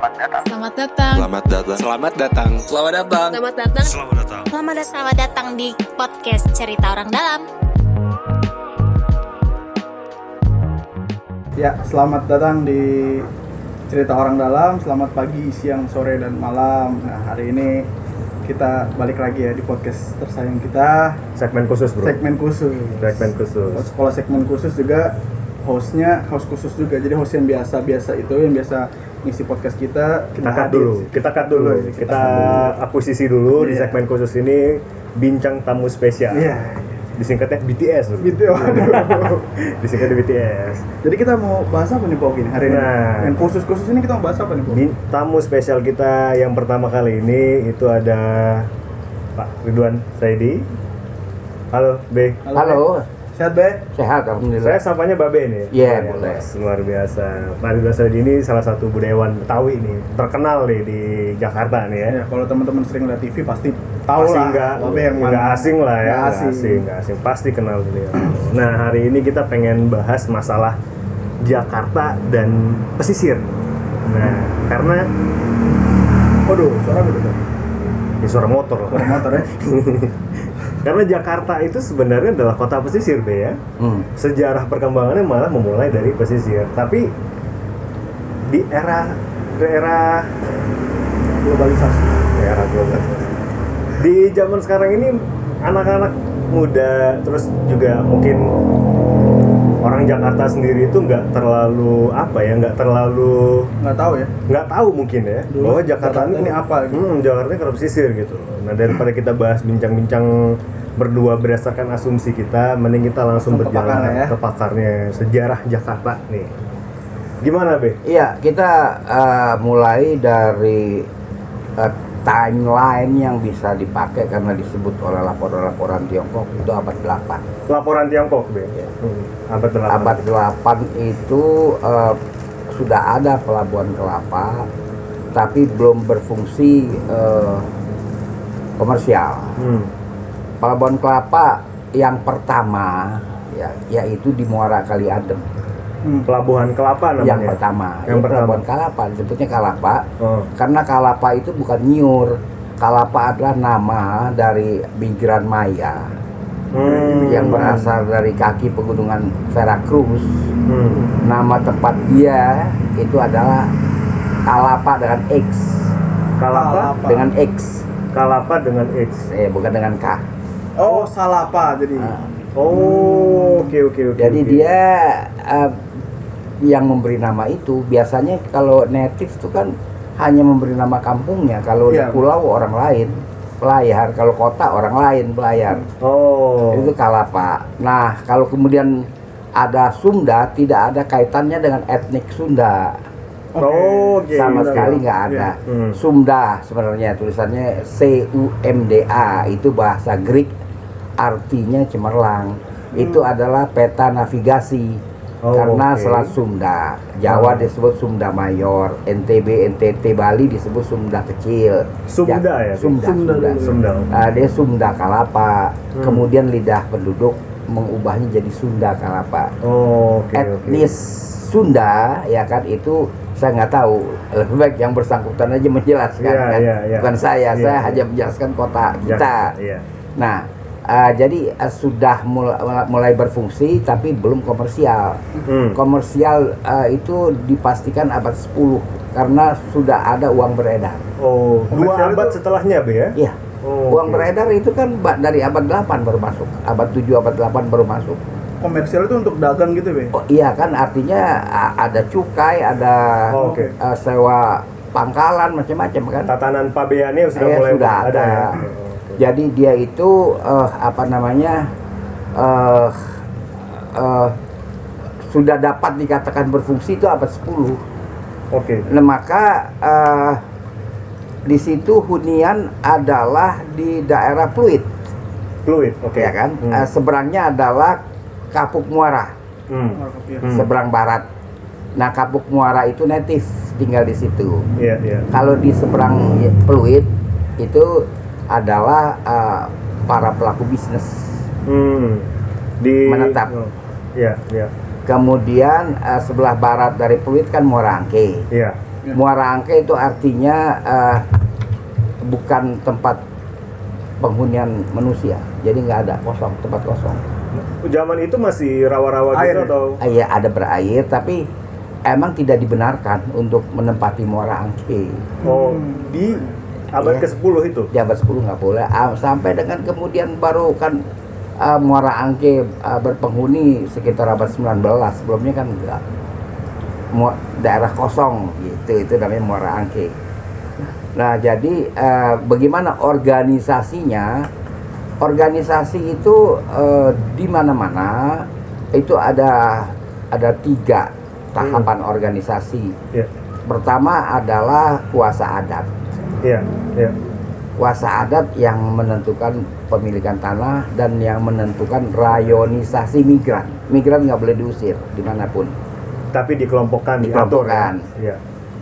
Selamat datang. Selamat datang. Selamat datang. Selamat datang. Selamat datang. Selamat datang. Selamat datang. Selamat datang, selamat datang di podcast Cerita Orang Dalam. Ya, selamat datang di cerita orang dalam. Selamat pagi, siang, sore, dan malam. Nah, hari ini kita balik lagi ya di podcast tersayang kita, segmen khusus bro segmen khusus. segmen khusus Kalau segmen khusus juga hostnya host khusus juga. Jadi host yang biasa-biasa itu yang biasa ngisi podcast kita kita cut dulu sih. kita cut dulu ya, kita cut akuisisi dulu di Iya. segmen khusus ini bincang tamu spesial Iya. disingkatnya BTS. Gitu, waduh. disingkatnya BTS Jadi kita mau bahas apa nih Pok ini hari ini? Nah. Yang khusus-khusus ini kita mau bahas apa nih Pok? Bin- tamu spesial kita yang pertama kali ini itu ada Pak Ridwan Saidi halo B Halo, Sehat, Be? sehat alhamdulillah. saya sampanya Babe nih Iya, Luar boleh. biasa, luar biasa Pak Ridwan ini salah satu budayawan Betawi nih terkenal nih di Jakarta nih ya Ya, kalau teman-teman sering lihat TV pasti tahu pasti lah. nggak Babe yang nggak mana. asing lah ya Nggak nggak asing. asing nggak asing pasti kenal beliau nah hari ini kita pengen bahas masalah Jakarta dan pesisir nah karena Waduh, suara gitu tuh. ya suara motor. Suara motor ya. karena Jakarta itu sebenarnya adalah kota pesisir be ya Hmm. sejarah perkembangannya malah memulai dari pesisir tapi di era era Globalisasi. era global. Di zaman sekarang ini anak-anak muda terus juga mungkin orang Jakarta sendiri itu nggak terlalu apa ya nggak terlalu Nggak tahu ya. nggak tahu mungkin ya Dulu bahwa Jakarta, Jakarta ini apa gitu. Hmm, Jakarta ini kerap pesisir gitu. Nah daripada kita bahas bincang-bincang berdua berdasarkan asumsi kita, mending kita langsung Langsung ke berjalan pakarnya ya. ke pakarnya sejarah Jakarta nih. Gimana be? Iya, kita eh, mulai dari eh, timeline yang bisa dipakai karena disebut oleh laporan-laporan Tiongkok itu abad 8. Laporan Tiongkok be. Iya. Hmm, abad 8. Abad 8 itu eh, sudah ada pelabuhan kelapa tapi belum berfungsi eh, komersial. Hmm. Pelabuhan kelapa yang pertama ya yaitu di Muara Kali Adem. Hmm. Pelabuhan Kelapa namanya. yang pertama Yang Ini pertama. pelabuhan kalapa disebutnya kalapa Oh. karena kalapa itu bukan nyur kalapa adalah nama dari migran Maya Hmm. yang berasal dari kaki pegunungan Veracruz Hmm. nama tempat dia itu adalah kalapa dengan X Kalapa, dengan X Kalapa dengan X. eh bukan dengan K Oh, Salapa jadi. Nah, Oh, oke oke oke. jadi oke. dia eh, yang memberi nama itu biasanya kalau native itu kan hanya memberi nama kampungnya. Kalau Iya. di pulau orang lain. Pelayar. Kalau kota orang lain pelayar. Oh. itu kalapa. Nah kalau kemudian ada Sunda tidak ada kaitannya dengan etnik Sunda. Oh, oke. sama sekali nggak ada. Iya. Hmm. Sunda sebenarnya tulisannya C U M D A. Itu bahasa Greek artinya cemerlang. Itu adalah peta navigasi Oh, karena oke. Selat Sunda Jawa Oh. disebut Sunda Mayor NTB NTT Bali disebut Sunda kecil Sumda ya? Sunda Sunda Sunda, dulu. Sunda. Ah, dia Sunda Kalapa Hmm. kemudian lidah penduduk mengubahnya jadi Sunda Kalapa Oh, oke oke. etnis Sunda ya kan itu saya nggak tahu lebih baik yang bersangkutan aja menjelaskan Iya, kan iya, iya. bukan saya Iya, saya iya. hanya menjelaskan kota Ya, kita Iya. nah eh, jadi eh, sudah mulai, mulai berfungsi tapi belum komersial Hmm. komersial eh, itu dipastikan abad 10 karena sudah ada uang beredar Oh, dua Komersial abad itu- setelahnya be ya? Iya. Oh, uang oke. beredar itu kan dari abad 8 baru masuk abad 7 abad 8 baru masuk Komersial itu untuk dagang gitu, Be. Oh iya kan artinya ada cukai, ada Oh, oke. eh, sewa pangkalan macam-macam kan. Tatanan pabeannya sudah Eh, mulai sudah ada. ya. Jadi dia itu eh, apa namanya eh eh, sudah dapat dikatakan berfungsi itu abad 10. Oke. Nah maka eh, di situ hunian adalah di daerah Pluit, Fluid, oke. ya kan? Hmm. Eh, seberangnya adalah Kapuk Muara. Hmm. Hmm. seberang barat. Nah, Kapuk Muara itu native tinggal di situ. Iya, iya. Kalau di seberang Pluit itu adalah eh, para pelaku bisnis. Hmm. Di Menetap. oh, Iya, iya. Kemudian eh, sebelah barat dari Pluit kan Morangke. Iya. Ya. Muara Angke itu artinya eh, bukan tempat penghunian manusia. Jadi nggak ada kosong, tempat kosong. Zaman itu masih rawa-rawa Air gitu ya? atau? Iya ada berair, tapi emang tidak dibenarkan untuk menempati Muara Angke. Oh, Hmm. di abad Iya. ke-10 itu. Jabat 10 nggak boleh. Ah, sampai dengan kemudian baru kan ah, Muara Angke ah, berpenghuni sekitar abad 19. Sebelumnya kan enggak. Daerah kosong gitu itu namanya Muara Angke. Nah, jadi eh, bagaimana organisasinya? Organisasi itu eh, di mana-mana itu ada ada tiga tahapan organisasi. Iya. Pertama adalah kuasa adat. Iya, iya. Kuasa adat yang menentukan pemilikan tanah dan yang menentukan rayonisasi migran. Migran nggak boleh diusir di mana pun. Tapi dikelompokkan, diatur. Dikelompokkan. Iya.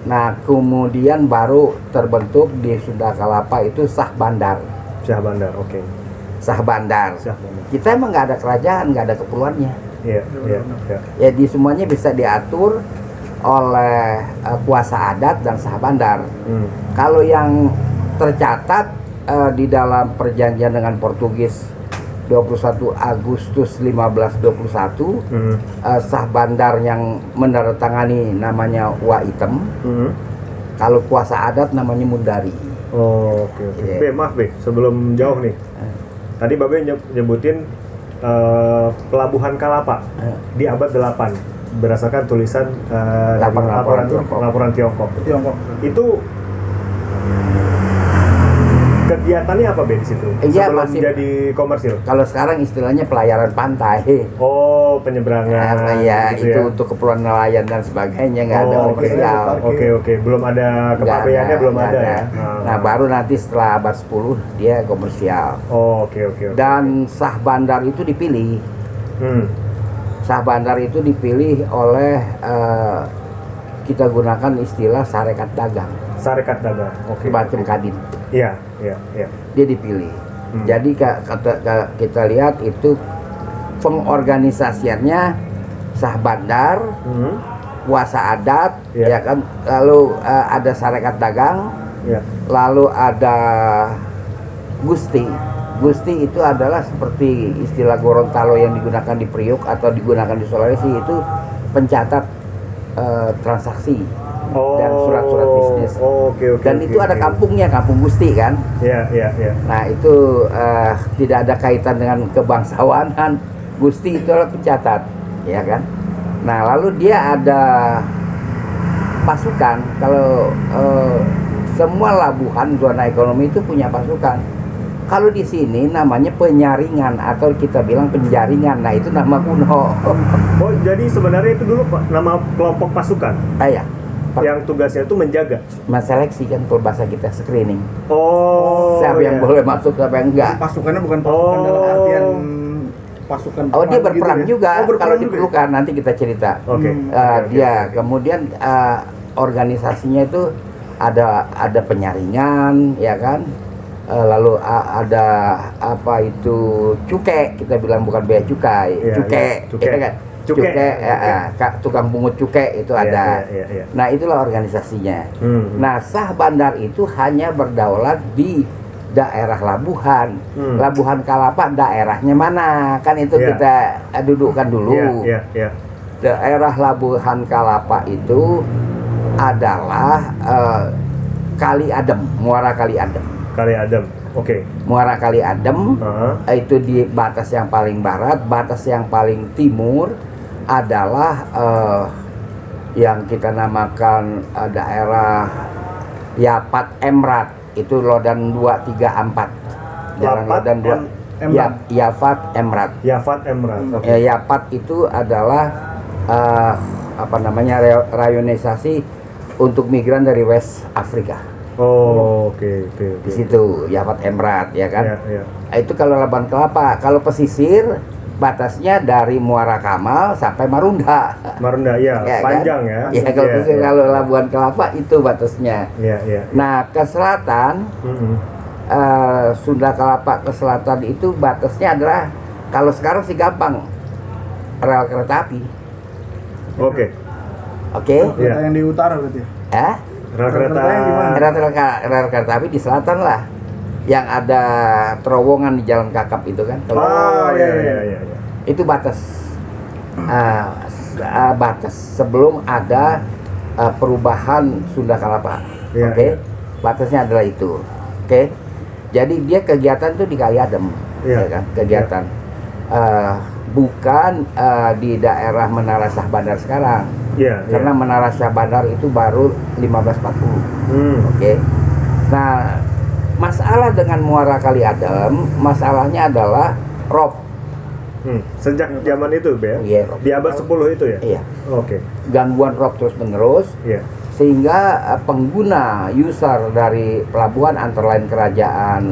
Nah, kemudian baru terbentuk di Sunda Kelapa itu sah bandar. Syah Bandar, oke. Sah bandar. Syah Bandar. Kita emang nggak ada kerajaan, nggak ada keperluannya. Iya, iya, iya. Ya di semuanya bisa diatur oleh eh, kuasa adat dan sah bandar. Hmm. Kalau yang tercatat eh, di dalam perjanjian dengan Portugis 21 Agustus 1521 Hmm. eh, sah bandar yang menandatangani namanya Wa Item. Hmm. Kalau kuasa adat namanya Mundari. Oh, oke oke. Iya. Be, maaf Be, sebelum jauh nih. Tadi Babe nyeb- nyebutin eh, pelabuhan Kalapa Eh. di abad 8 berdasarkan tulisan eh, dari Laporan- laporan laporan Tiongkok. laporan Tiongkok. Tiongkok. Itu kegiatannya apa Be di situ? Iya, Sebelum masih- jadi komersil. Kalau sekarang istilahnya pelayaran pantai. Oh, penyeberangan. Nah, ya, gitu itu ya. untuk keperluan nelayan dan sebagainya nggak ada Oh, oke. komersial. Oke, oke. Belum ada kepabeannya belum nggak ada, ya. Nah, baru nanti setelah abad 10 dia komersial. Oh, oke oke oke. Dan sah bandar itu dipilih. hmm. Sah bandar itu dipilih oleh eh, kita gunakan istilah sarekat dagang, Sarekat dagang. Oke. semacam kadin. Iya, iya, iya. Dia dipilih. Hmm. Jadi ka- kata- ka- kita lihat itu pengorganisasiannya sah bandar, Hmm. kuasa adat, Iya. ya kan. Lalu eh, ada sarekat dagang, Iya. lalu ada gusti. Gusti itu adalah seperti istilah Gorontalo yang digunakan di Priuk atau digunakan di Sulawesi itu pencatat eh, transaksi Oh. dan surat-surat bisnis. Oh, oke oke. Dan oke, itu ada oke. kampungnya, kampung Gusti kan. Iya, iya, iya. Nah itu eh, tidak ada kaitan dengan kebangsawanan. Gusti itu adalah pencatat, ya kan. Nah lalu dia ada pasukan. Kalau eh, semua labuhan zona ekonomi itu punya pasukan. Kalau di sini namanya penyaringan atau kita bilang penjaringan. Nah itu nama kuno. Oh, jadi sebenarnya itu dulu Pak, nama kelompok pasukan Ah ya, per- yang tugasnya itu menjaga. seleksi kan kalau bahasa kita screening. Oh. siapa yang iya. boleh masuk, siapa yang enggak. Pasukannya bukan pasukan Oh. dalam artian pasukan Oh dia perang berperang gitu ya? juga. Oh, berperang kalau juga ya? diperlukan nanti kita cerita. Oke. Oke, Uh, oke, dia oke. kemudian uh, organisasinya itu ada ada penyaringan ya kan lalu uh, ada apa itu cukai kita bilang bukan bea cukai Iya, cukai iya, cukai. ya kan Cukai, cukai ya, uh, ka- tukang pungut cukai itu Iya, ada iya, iya, iya. nah itulah organisasinya Hmm. nah sah bandar itu hanya berdaulat di daerah Labuhan Hmm. Labuhan Kalapa daerahnya mana kan itu Iya. kita uh, dudukkan dulu Iya, iya, iya. daerah Labuhan Kalapa itu adalah eh, Kali Adem, Muara Kali Adem. Kali Adam. Oke. Muara Kali Adem Heeh. eh, itu di batas yang paling barat, batas yang paling timur adalah eh, yang kita namakan eh, daerah Yapat Emrat. Itu Lodan 234. Jalan Yapat Lodan 2 Em- Emrat. Ya, Yafat Emrat. Yafat Emrat. Oke. Ya, Yapat itu adalah eh, apa namanya rayonisasi untuk migran dari West Afrika. Oh, oke, oke, oke. Di situ Yapat Emrat ya kan. Iya, iya. Itu kalau Labuan Kelapa, kalau pesisir batasnya dari Muara Kamal sampai Marunda. Marunda, iya, Ya kan? panjang ya. Ya kalau Iya, pesisir kalau Labuan Kelapa itu batasnya. Iya, iya. Nah, ke selatan Mm-mm. eh, Sunda Kelapa ke selatan itu batasnya adalah kalau sekarang sih gampang rel kereta api. Oke. Oke? Oh, kereta Iya. yang di utara berarti ya? Eh? Rel kereta. Rel, rel, rel kereta api di selatan lah. Yang ada terowongan di jalan kakap itu kan. Kalau- Oh, iya iya iya. iya. itu batas. S- ah, batas. Sebelum ada ah, perubahan Sunda Kalapa Iya, oke? iya. batasnya adalah itu. Oke? Jadi dia kegiatan tuh di Kali Adem Iya. ya kan? Kegiatan. Ah, bukan ah, di daerah Menara Syah Bandar sekarang Iya. iya. karena Menara Syah Bandar itu baru 1540 Hmm. Oke. Nah, masalah dengan Muara Kali Adem, masalahnya adalah rob. Hmm. Sejak zaman itu, Be. Iya, rob. Di abad 10 itu ya? Iya, Oke. gangguan rob terus menerus Iya. sehingga eh, pengguna user dari pelabuhan antara lain kerajaan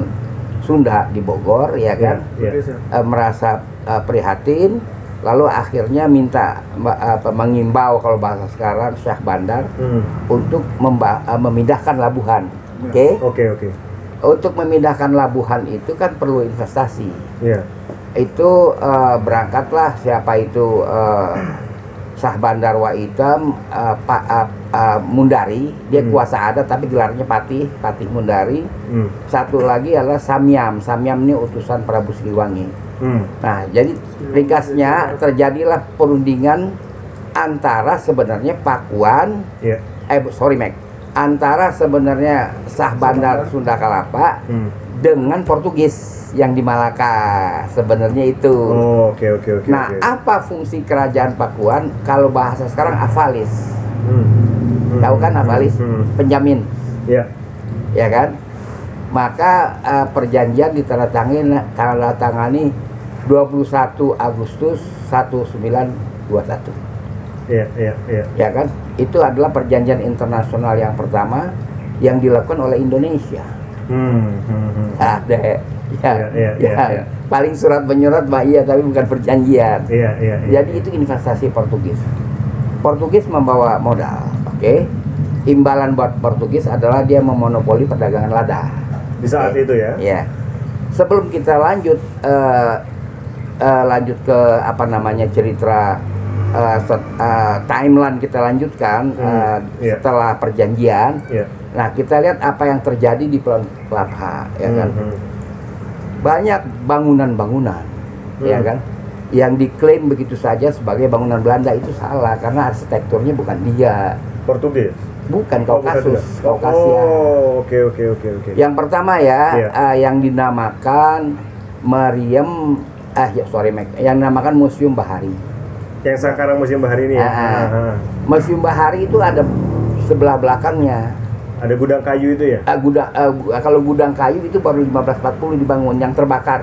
Sunda di Bogor ya kan Iya. Oke, Sir. eh, merasa eh, prihatin lalu akhirnya minta apa, mengimbau kalau bahasa sekarang Syah Bandar Hmm. untuk memba- eh, memindahkan labuhan. Oke. Oke, oke. Untuk memindahkan labuhan itu kan perlu investasi. Iya. Itu eh, berangkatlah siapa itu eh, Sah Bandar Waitam eh, Pak eh, eh, Mundari, dia Hmm. kuasa adat tapi gelarnya Patih, Patih Mundari. Hmm. Satu lagi adalah Samyam. Samyam ini utusan Prabu Siliwangi. Hmm. Nah, jadi ringkasnya terjadilah perundingan antara sebenarnya Pakuan Iya. eh sorry Mac antara sebenarnya Sah Bandar Sunda Kalapa Hmm. dengan Portugis yang di Malaka sebenarnya itu. Oh, oke oke oke. nah, oke. apa fungsi kerajaan Pakuan kalau bahasa sekarang avalis? Hmm. Hmm. Tahu kan avalis? Hmm. Penjamin, Iya. ya kan? Maka eh, perjanjian ditandatangani tandatangani 21 Agustus 1921. Iya, iya, iya. ya kan itu adalah perjanjian internasional yang pertama yang dilakukan oleh Indonesia Hmm. hmm, hmm. ada ya, Iya, iya, ya. iya, iya. paling surat menyurat bah iya tapi bukan perjanjian Iya, iya, iya. jadi itu investasi Portugis Portugis membawa modal oke imbalan buat Portugis adalah dia memonopoli perdagangan lada di saat Oke. itu ya. ya sebelum kita lanjut eh, eh, lanjut ke apa namanya cerita eh, set- eh, timeline kita lanjutkan Hmm, eh, iya. setelah perjanjian Iya. nah kita lihat apa yang terjadi di Pulau Kelapa ya kan Hmm, hmm. banyak bangunan-bangunan ya Hmm. kan yang diklaim begitu saja sebagai bangunan Belanda itu salah karena arsitekturnya bukan dia Portugis. bukan Oh, Kaukasus. Kaukasia Oh, oke oke oke oke. Yang pertama ya, Iya. eh, yang dinamakan Mariam, ah ya sorry Mac, yang dinamakan Museum Bahari. Yang sekarang musim bahari ini ya. Ah, ah. Ah, ah. Museum Bahari itu ada sebelah belakangnya. Ada gudang kayu itu ya. Ah, gudang, gu- kalau gudang kayu itu baru 1540 dibangun, yang terbakar,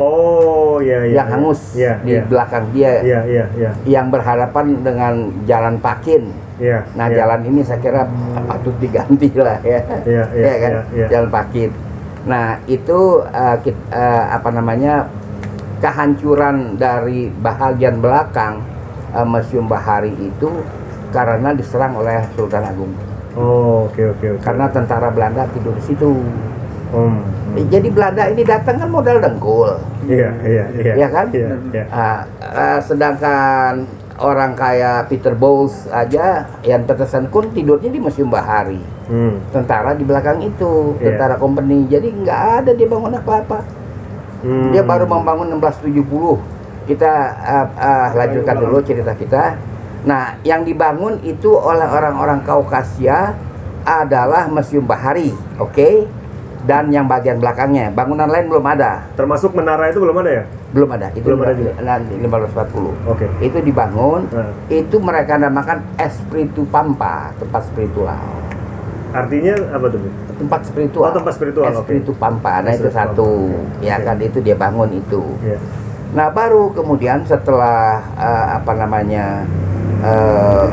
Oh, iya iya. yang hangus Iya, di iya. belakang dia, Iya, iya, iya. yang berhadapan dengan Jalan Pakin. Iya. Nah, iya. jalan ini saya kira patut diganti lah ya. Iya, iya, Ya kan? iya, iya. Jalan Pakit. Nah, itu eh, kit- eh, apa namanya? Kehancuran dari bahagian belakang eh, Museum Bahari itu karena diserang oleh Sultan Agung. Oh, oke oke oke. Karena tentara Belanda tidur di situ. Hmm. Eh, Jadi Belanda ini datang kan modal dengkul. Iya, iya, iya. Iya kan? Iya, iya. Ah, eh, sedangkan orang kayak Peter Bowles aja yang Peterson Kun tidurnya di Museum Bahari. Hmm. Tentara di belakang itu, Iya. tentara company. Jadi nggak ada dia bangun apa-apa. Hmm. Dia baru membangun 1670. Kita uh, uh, lanjutkan dulu cerita kita. Nah, yang dibangun itu oleh orang-orang Kaukasia adalah Museum Bahari, oke? Dan yang bagian belakangnya, bangunan lain belum ada, Termasuk menara itu belum ada ya? belum ada. Itu Belum ada juga? nanti 1540. Oke. Itu dibangun, Nah. itu mereka namakan Espiritu Pampa, tempat spiritual. Artinya apa tuh? Tempat spiritual. Oh, tempat spiritual, oke. Espiritu Pampa. Nah, itu satu. Oke. Ya kan itu dia bangun itu. Iya. Nah baru kemudian setelah eh, apa namanya eh,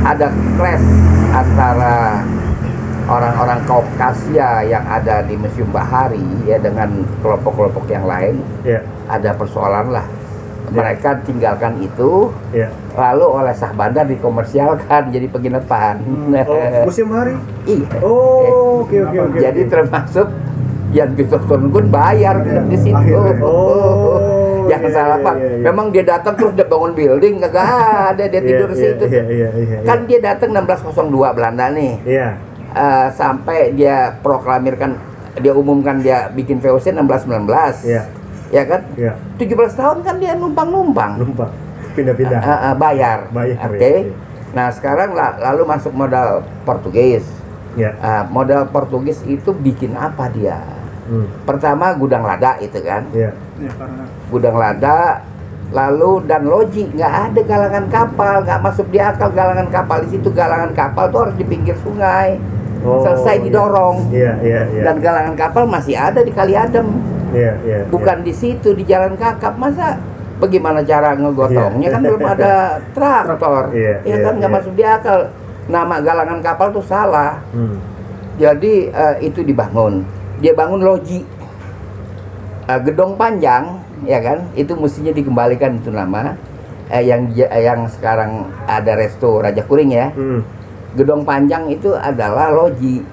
ada clash antara orang-orang Kaukasia yang ada di Museum Bahari ya dengan kelompok-kelompok yang lain Iya. ada persoalan lah. Ya. Mereka tinggalkan itu Iya. lalu oleh Sah Bandar dikomersialkan jadi penginapan. Oh, musim hari. iya. Oh, oke oke oke. Jadi oke. termasuk yang Peter Gun bayar Iya, di situ. akhirnya. Oh, Jangan iya, salah iya, pak. iya, iya. Memang dia datang terus dia bangun building kagak ada dia Iya, tidur di iya, situ. Iya, iya. Kan dia datang 1602 Belanda nih. Eh, sampai dia proklamirkan dia umumkan dia bikin VOC 16-19 Iya. Ya kan Iya. 17 tahun kan dia numpang-numpang Numpang. Pindah-pindah. Eh, eh, bayar Bayar, oke ya, iya. nah sekarang la- lalu masuk modal Portugis Ya. Eh, modal Portugis itu bikin apa dia Hmm. pertama gudang lada itu kan Iya. Ya karena gudang lada lalu dan loji nggak ada galangan kapal nggak masuk di akal galangan kapal di situ galangan kapal tuh harus di pinggir sungai Oh, selesai iya. didorong Iya, iya, iya. dan galangan kapal masih ada di kali adem Iya, iya. bukan di situ di jalan kakap masa bagaimana cara ngegotongnya Iya. kan belum ada traktor Iya, ya iya, kan nggak iya. masuk di akal nama galangan kapal tuh salah. Hmm. jadi eh, itu dibangun dia bangun loji Eh, gedong panjang ya kan itu mestinya dikembalikan itu nama eh, yang ja- yang sekarang ada resto Raja Kuring ya Hmm. Gedong panjang itu adalah loji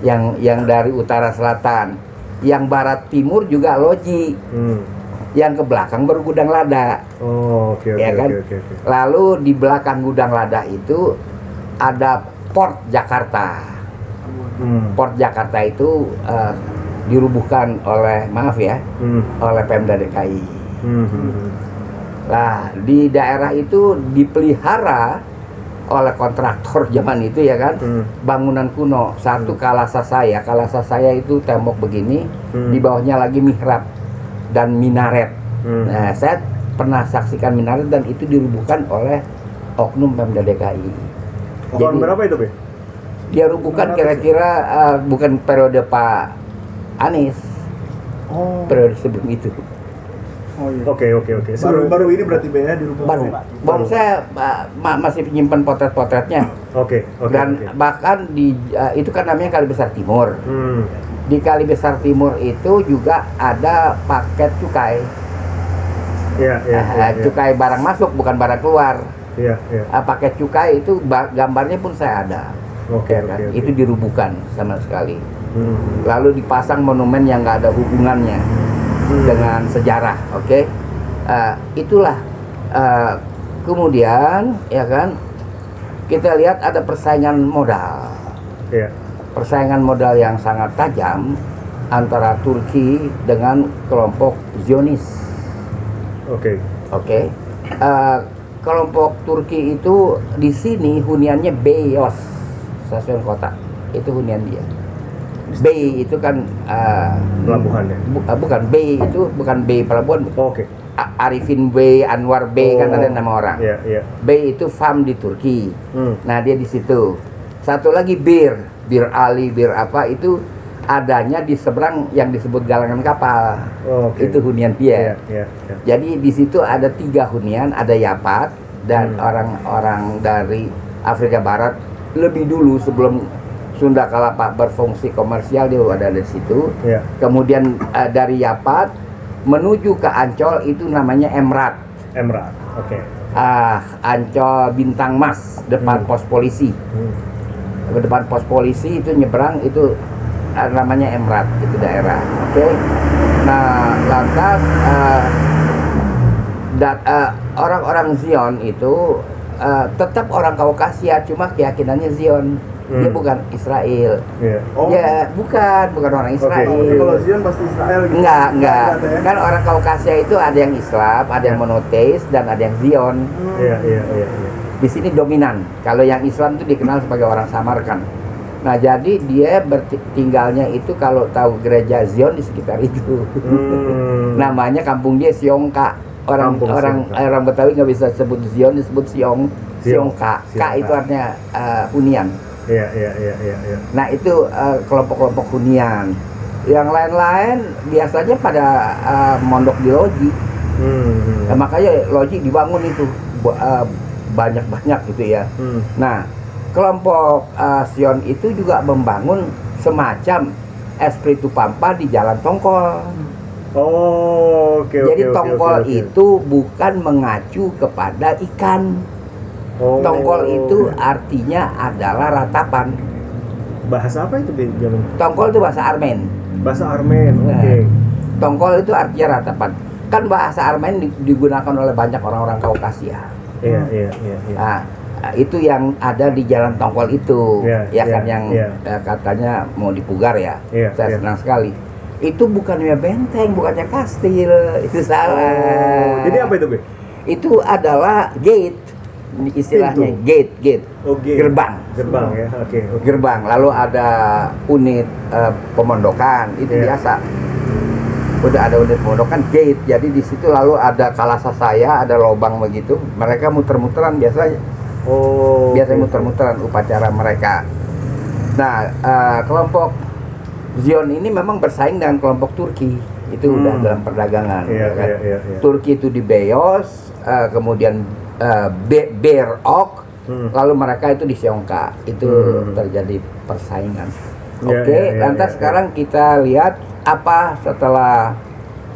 yang yang dari utara selatan yang barat timur juga loji Hmm. yang ke belakang baru gudang lada Oh, oke, oke, ya kan oke, oke, oke. lalu di belakang gudang lada itu ada port Jakarta Hmm. Port Jakarta itu eh, dirubuhkan oleh maaf ya Hmm. oleh Pemda DKI. Hmm. hmm. Nah di daerah itu dipelihara oleh kontraktor zaman itu ya kan Hmm. bangunan kuno satu kalasa saya kalasa saya itu tembok begini Hmm. di bawahnya lagi mihrab dan minaret. Hmm. Nah saya pernah saksikan minaret dan itu dirubuhkan oleh oknum Pemda DKI. Tahun berapa itu, Be? dia rubuhkan kira-kira eh, bukan periode Pak Anies oh periode sebelum itu oh iya. Oke, oke, oke. Baru baru ini berarti Be ya di rumah. baru baru saya ma- masih menyimpan potret-potretnya Oke, oke. dan oke. bahkan di eh, itu kan namanya Kali Besar Timur Hmm. di Kali Besar Timur itu juga ada paket cukai Iya, iya, Eh, iya. iya. cukai barang masuk bukan barang keluar Iya, iya. Eh, paket cukai itu ba- gambarnya pun saya ada Oke, Ya oke, kan? oke. itu dirubuhkan sama sekali Hmm. lalu dipasang monumen yang nggak ada hubungannya Hmm. dengan sejarah, oke? Eh, itulah eh, kemudian ya kan kita lihat ada persaingan modal, Iya. persaingan modal yang sangat tajam antara Turki dengan kelompok Zionis, Oke. oke? Eh, kelompok Turki itu di sini huniannya Beyos, stasiun kota, itu hunian dia. Bey itu kan eh, Pelabuhan ya. Bu- uh, bukan B itu bukan B pelabuhan Oke. A- Arifin B Anwar B kan Oh, ada nama orang Iya, iya. B itu farm di Turki Hmm. nah dia di situ satu lagi bir bir Ali bir apa itu adanya di seberang yang disebut galangan kapal Oh, Oke. itu hunian dia iya, iya. jadi di situ ada tiga hunian ada Yapat dan Hmm. orang-orang dari Afrika Barat lebih dulu sebelum Sunda Kalapa berfungsi komersial dia ada di situ Iya. kemudian eh, dari Yapat menuju ke Ancol itu namanya Emrat Emerald. Oke. ah Ancol Bintang Mas depan Hmm. pos polisi Hmm. depan pos polisi itu nyebrang itu eh, namanya Emrat itu daerah oke nah lantas eh, dat- eh, orang-orang Zion itu eh, tetap orang Kaukasia cuma keyakinannya Zion dia Hmm. bukan Israel Iya. Oh. ya bukan bukan orang Israel Oh, Jadi kalau Zion pasti Israel gitu. Enggak, enggak. ya? Kan orang Kaukasia itu ada yang Islam, ada yang Ya. monoteis dan ada yang Zion. Hmm. Iya, iya, iya, iya. Di sini dominan. Kalau yang Islam itu dikenal sebagai orang Samarkan. Nah, jadi dia bertinggalnya itu kalau tahu gereja Zion di sekitar itu. Hmm. Namanya kampung dia Siongka. Orang Kampung orang Siongka. orang Betawi nggak bisa sebut Zion, disebut Siong. Siong. Siongka. K Siongka. itu artinya eh, hunian. Iya, iya, iya, iya, iya. Nah itu eh, kelompok-kelompok hunian. Yang lain-lain biasanya pada eh, mondok di loji. Hmm. hmm. Nah, makanya loji dibangun itu eh, banyak-banyak gitu ya. Hmm. Nah kelompok eh, Sion itu juga membangun semacam espiritu pampa di Jalan Tongkol. Oh, oke, oke, Jadi oke, tongkol oke, oke. itu bukan mengacu kepada ikan. Oh. Tongkol itu artinya adalah ratapan. bahasa apa itu Bi, zaman? Tongkol itu bahasa Armen. Bahasa Armen. Oke. Nah, Tongkol itu artinya ratapan. Kan bahasa Armen di- digunakan oleh banyak orang-orang Kaukasia. Iya, iya, iya, iya. Nah, Ah, itu yang ada di Jalan Tongkol itu, Iya, ya kan iya, yang iya. eh, katanya mau dipugar ya. Iya, Saya iya. senang sekali. Itu bukannya benteng, bukannya kastil, itu salah. Oh, jadi apa itu, Be? Itu adalah gate, istilahnya Pintu. gate, gate, Oh, gate. gerbang, Gerbang ya. Oke, oke. gerbang. Lalu ada unit eh, pemondokan, itu Iya. biasa. Udah ada unit pemondokan gate, jadi di situ lalu ada kalasa saya, ada lobang begitu. Mereka muter-muteran biasanya Oh. biasanya oke. muter-muteran upacara mereka. Nah, eh, kelompok Zion ini memang bersaing dengan kelompok Turki. Itu Hmm. udah dalam perdagangan. Iya, ya kan? iya, iya, iya. Turki itu di Beos, eh, kemudian eh, Be- Berok, Hmm. lalu mereka itu di Seongka. Itu Hmm. terjadi persaingan. Iya, Oke, iya, iya, lantas iya, sekarang kita lihat apa setelah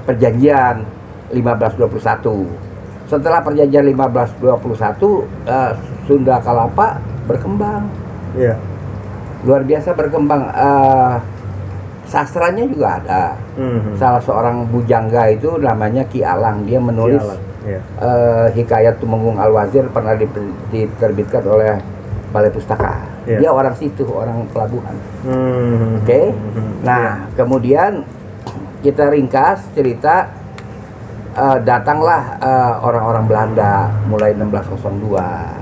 perjanjian 1521. Setelah perjanjian 1521, eh, Sunda Kalapa berkembang Iya. luar biasa berkembang. Eh, sastranya juga ada. Mhm. Salah seorang bujangga itu namanya Ki Alang, dia menulis Sialan. Iya. eh, Hikayat Tumenggung Al Wazir pernah di- diterbitkan oleh Balai Pustaka. Iya. Dia orang situ, orang pelabuhan. Mhm. Oke. Mhm. Nah, kemudian kita ringkas cerita eh, datanglah eh, orang-orang Belanda mulai 1602.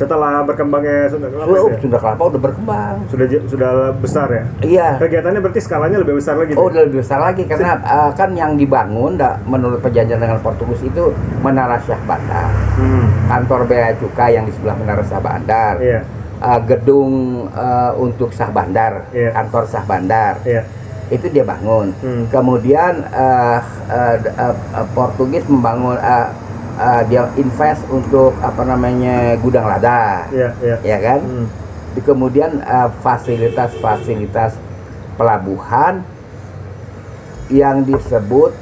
Setelah berkembangnya Sunda Kelapa Oh, ya? Sunda Kelapa udah berkembang. sudah sudah besar ya. Iya. Kegiatannya berarti skalanya lebih besar lagi. Oh, udah lebih besar lagi karena eh, kan yang dibangun da- menurut perjanjian dengan Portugis itu Menara Syah Bandar. Hmm. Kantor bea cukai yang di sebelah Menara Syah Bandar. Iya. Eh, gedung eh, untuk Syah Bandar, Iya. kantor Syah Bandar. Iya. itu dia bangun. Hmm. Kemudian d- eh, eh, Portugis membangun eh, eh, dia invest untuk apa namanya gudang lada, Iya, iya. ya kan? Hmm. Di- Kemudian eh, fasilitas-fasilitas pelabuhan yang disebut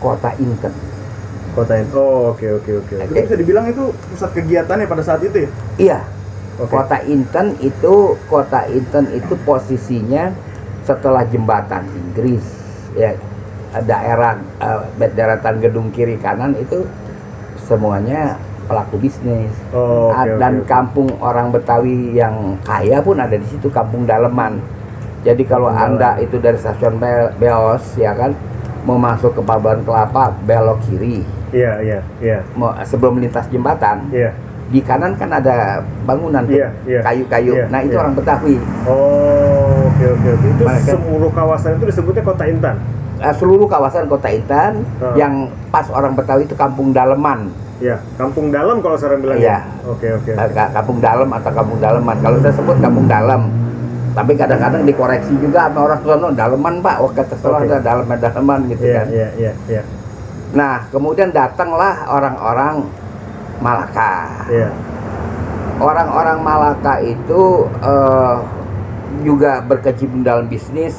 kota Inten. Kota ini. Oh, oke oke oke. oke. Itu bisa dibilang itu pusat kegiatannya pada saat itu ya? Iya, Oke. kota Inten itu kota Inten itu posisinya setelah jembatan Inggris ya daerah eh, daratan gedung kiri kanan itu semuanya pelaku bisnis Oh, oke, dan kampung orang Betawi yang kaya pun ada di situ kampung Daleman jadi kalau Kampung anda itu dari stasiun Be- Beos ya kan mau masuk ke Pelabuhan Kelapa belok kiri Iya, iya, iya. mau sebelum melintas jembatan Iya. di kanan kan ada bangunan tuh, Iya, iya. kayu-kayu. Iya, nah itu iya. orang Betawi. Oh, oke oke oke. Itu Mereka- seluruh kawasan itu disebutnya Kota Intan. Eh, seluruh kawasan Kota Intan Oh. yang pas orang Betawi itu Kampung Daleman, Iya, Kampung Dalam kalau saya bilang. Iya. Oke oke. Ka- Kampung Dalem atau Kampung Daleman. Kalau saya sebut Kampung Dalem, tapi kadang-kadang dikoreksi juga sama orang sono Daleman Pak, oh kata salah Oke. ada Daleman Daleman gitu Iya kan. iya iya iya. Nah kemudian datanglah orang-orang Malaka. Iya. orang-orang Malaka itu eh, juga berkecimpung dalam bisnis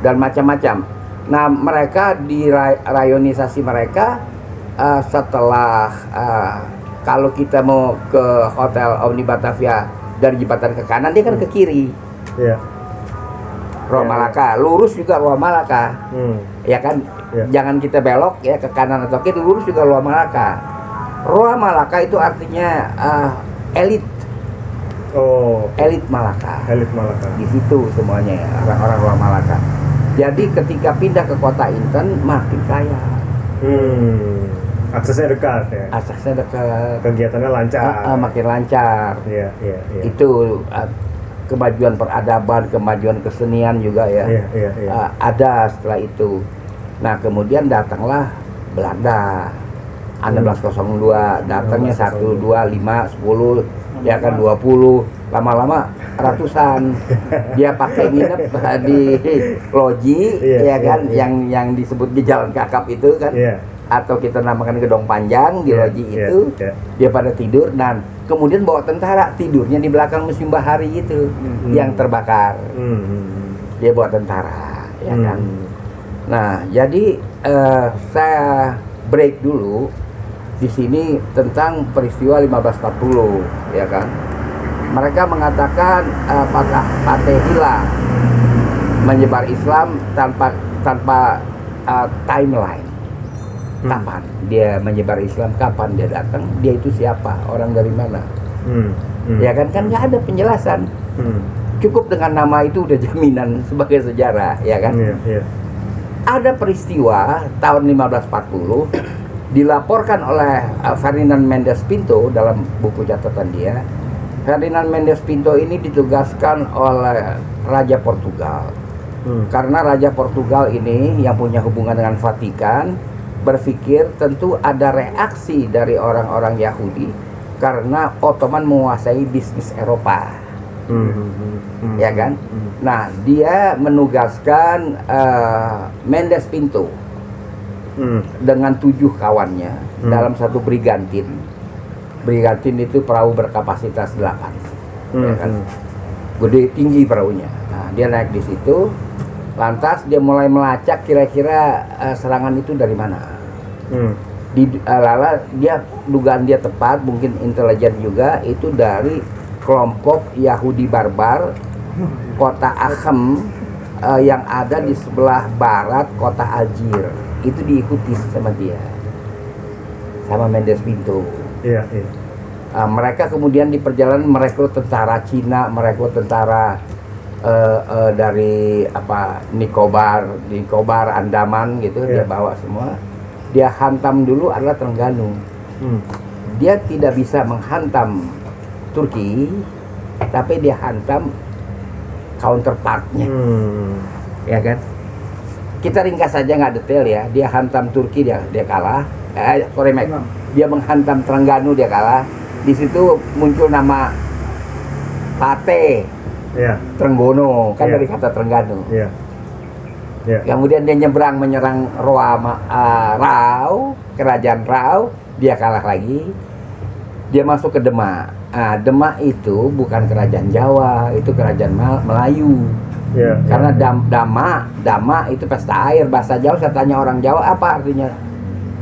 dan macam-macam. Nah, mereka di ra- rayonisasi mereka eh, setelah eh, kalau kita mau ke hotel Omni Batavia dari jembatan ke kanan dia kan ke kiri, Iya. Roa Ya, Malaka, lurus juga Roa Malaka, Hmm. ya kan? Ya. Jangan kita belok ya ke kanan atau kiri, lurus juga Roa Malaka. Roa Malaka itu artinya eh, elit Oh, elit Malaka. elit Malaka. Di situ semuanya ya, orang-orang luar Malaka. Jadi ketika pindah ke kota Inten makin kaya. Hmm. Aksesnya dekat ya. Aksesnya dekat, Kegiatannya lancar. ah, ah, makin lancar. Iya iya iya. Itu ah, kemajuan peradaban, kemajuan kesenian juga ya. Iya iya iya. ah, ada setelah itu. Nah kemudian datanglah Belanda. Hmm. 1602 datangnya 1 2 5 10 ya kan 20 lama-lama ratusan dia pakai nginep di loji Iya, ya kan iya, iya. yang yang disebut di jalan kakap itu kan Iya. atau kita namakan gedong panjang di Iya, loji iya, itu iya. dia pada tidur dan kemudian bawa tentara tidurnya di belakang museum bahari itu Hmm. yang terbakar Hmm, hmm. dia bawa tentara ya Hmm. kan nah jadi eh, saya break dulu di sini tentang peristiwa 1540 ya kan mereka mengatakan eh, Patah Patehila menyebar Islam tanpa tanpa eh, timeline Hmm. Kapan dia menyebar Islam? Kapan dia datang? Dia itu siapa? Orang dari mana? Hmm. Hmm. Ya kan kan nggak ada penjelasan. Hmm. Cukup dengan nama itu udah jaminan sebagai sejarah, ya kan? Iya, iya. Ada peristiwa tahun 1540 dilaporkan oleh uh, Ferdinand Mendes Pinto dalam buku catatan dia. Ferdinand Mendes Pinto ini ditugaskan oleh Raja Portugal. Hmm. Karena Raja Portugal ini yang punya hubungan dengan Vatikan berpikir tentu ada reaksi dari orang-orang Yahudi karena Ottoman menguasai bisnis Eropa, Hmm. Hmm. Hmm. Hmm. ya kan? Hmm. Nah, dia menugaskan eh, Mendes Pinto Hmm. dengan tujuh kawannya Hmm. dalam satu brigantin. Brigantin itu perahu berkapasitas 8 Hmm. ya kan? Gede tinggi perahunya. Nah, dia naik di situ, lantas dia mulai melacak kira-kira eh, serangan itu dari mana. Hmm. Di eh, lala dia dugaan dia tepat, mungkin intelijen juga itu dari kelompok Yahudi barbar kota Achem eh, yang ada di sebelah barat kota Algier. Itu diikuti sama dia. Sama Mendes Pinto. Iya, iya. Uh, mereka kemudian di perjalanan merekrut tentara Cina, merekrut tentara uh, uh, dari apa Nicobar, Nicobar, Andaman gitu, dia Iya. bawa semua. Dia hantam dulu adalah Terengganu. Hmm. Dia tidak bisa menghantam Turki, tapi dia hantam counterpartnya, Hmm. ya kan? Kita ringkas saja nggak detail ya. Dia hantam Turki dia dia kalah. Eh, sorry Mac. Dia menghantam Terengganu dia kalah. Di situ muncul nama Pate Iya, Trenggono kan Iya. dari kata Terengganu. iya. Iya. Kemudian dia nyebrang menyerang Roa ah, Rau, kerajaan Rau, dia kalah lagi. Dia masuk ke Demak. Ah, Demak itu bukan kerajaan Jawa, itu kerajaan Melayu. Iya. Karena dam, dama, dama itu pesta air. Bahasa Jawa saya tanya orang Jawa apa artinya?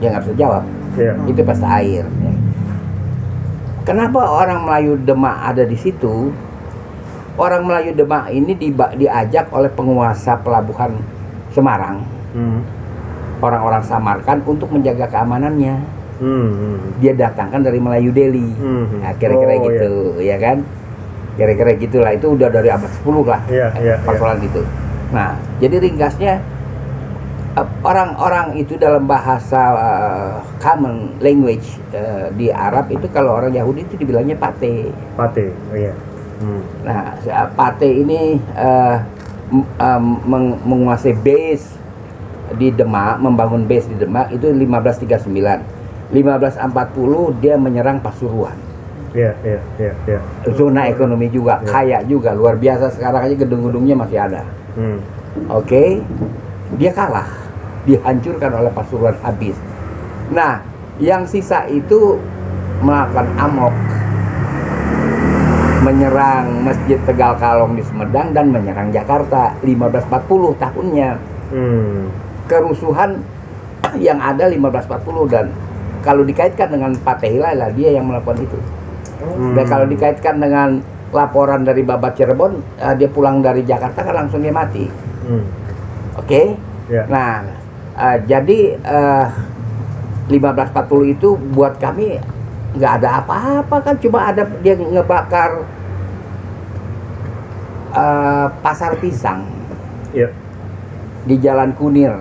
Dia nggak bisa jawab. Iya. Itu pesta air. ya. Kenapa orang Melayu Demak ada di situ? Orang Melayu Demak ini diba- diajak oleh penguasa pelabuhan Semarang, Hmm. orang-orang Samarkan untuk menjaga keamanannya. Hmm. hmm. Dia datangkan dari Melayu Delhi. Hmm. Nah, kira-kira Oh, gitu, ya kan? Kira-kira gitulah. Itu udah dari abad 10 lah. Iya, eh, iya, persoalan itu. Nah, jadi ringkasnya eh, orang-orang itu dalam bahasa eh, common language eh, di Arab itu kalau orang Yahudi itu dibilangnya pate. Pate. Oh, iya. Hmm. Nah, pate ini m- eh, meng- menguasai base di Demak, membangun base di Demak itu 1539. 1540 dia menyerang Pasuruan. Iya, iya, iya, iya. Zona ekonomi juga, Iya. kaya juga, luar biasa. Sekarang aja gedung-gedungnya masih ada. Hmm. Oke, dia kalah, dihancurkan oleh Pasuruan habis. Nah, yang sisa itu melakukan amok, menyerang Masjid Tegal Kalong di Sumedang dan menyerang Jakarta 1540 tahunnya. Hmm. Kerusuhan yang ada 1540 dan kalau dikaitkan dengan Patehila lah dia yang melakukan itu. Hmm. Dan kalau dikaitkan dengan laporan dari Babat Cirebon, eh, dia pulang dari Jakarta kan langsung dia mati. Hmm. Oke. Ya. Nah, eh, jadi eh, 1540 itu buat kami nggak ada apa-apa kan cuma ada dia ngebakar eh, pasar pisang Iya. di Jalan Kunir.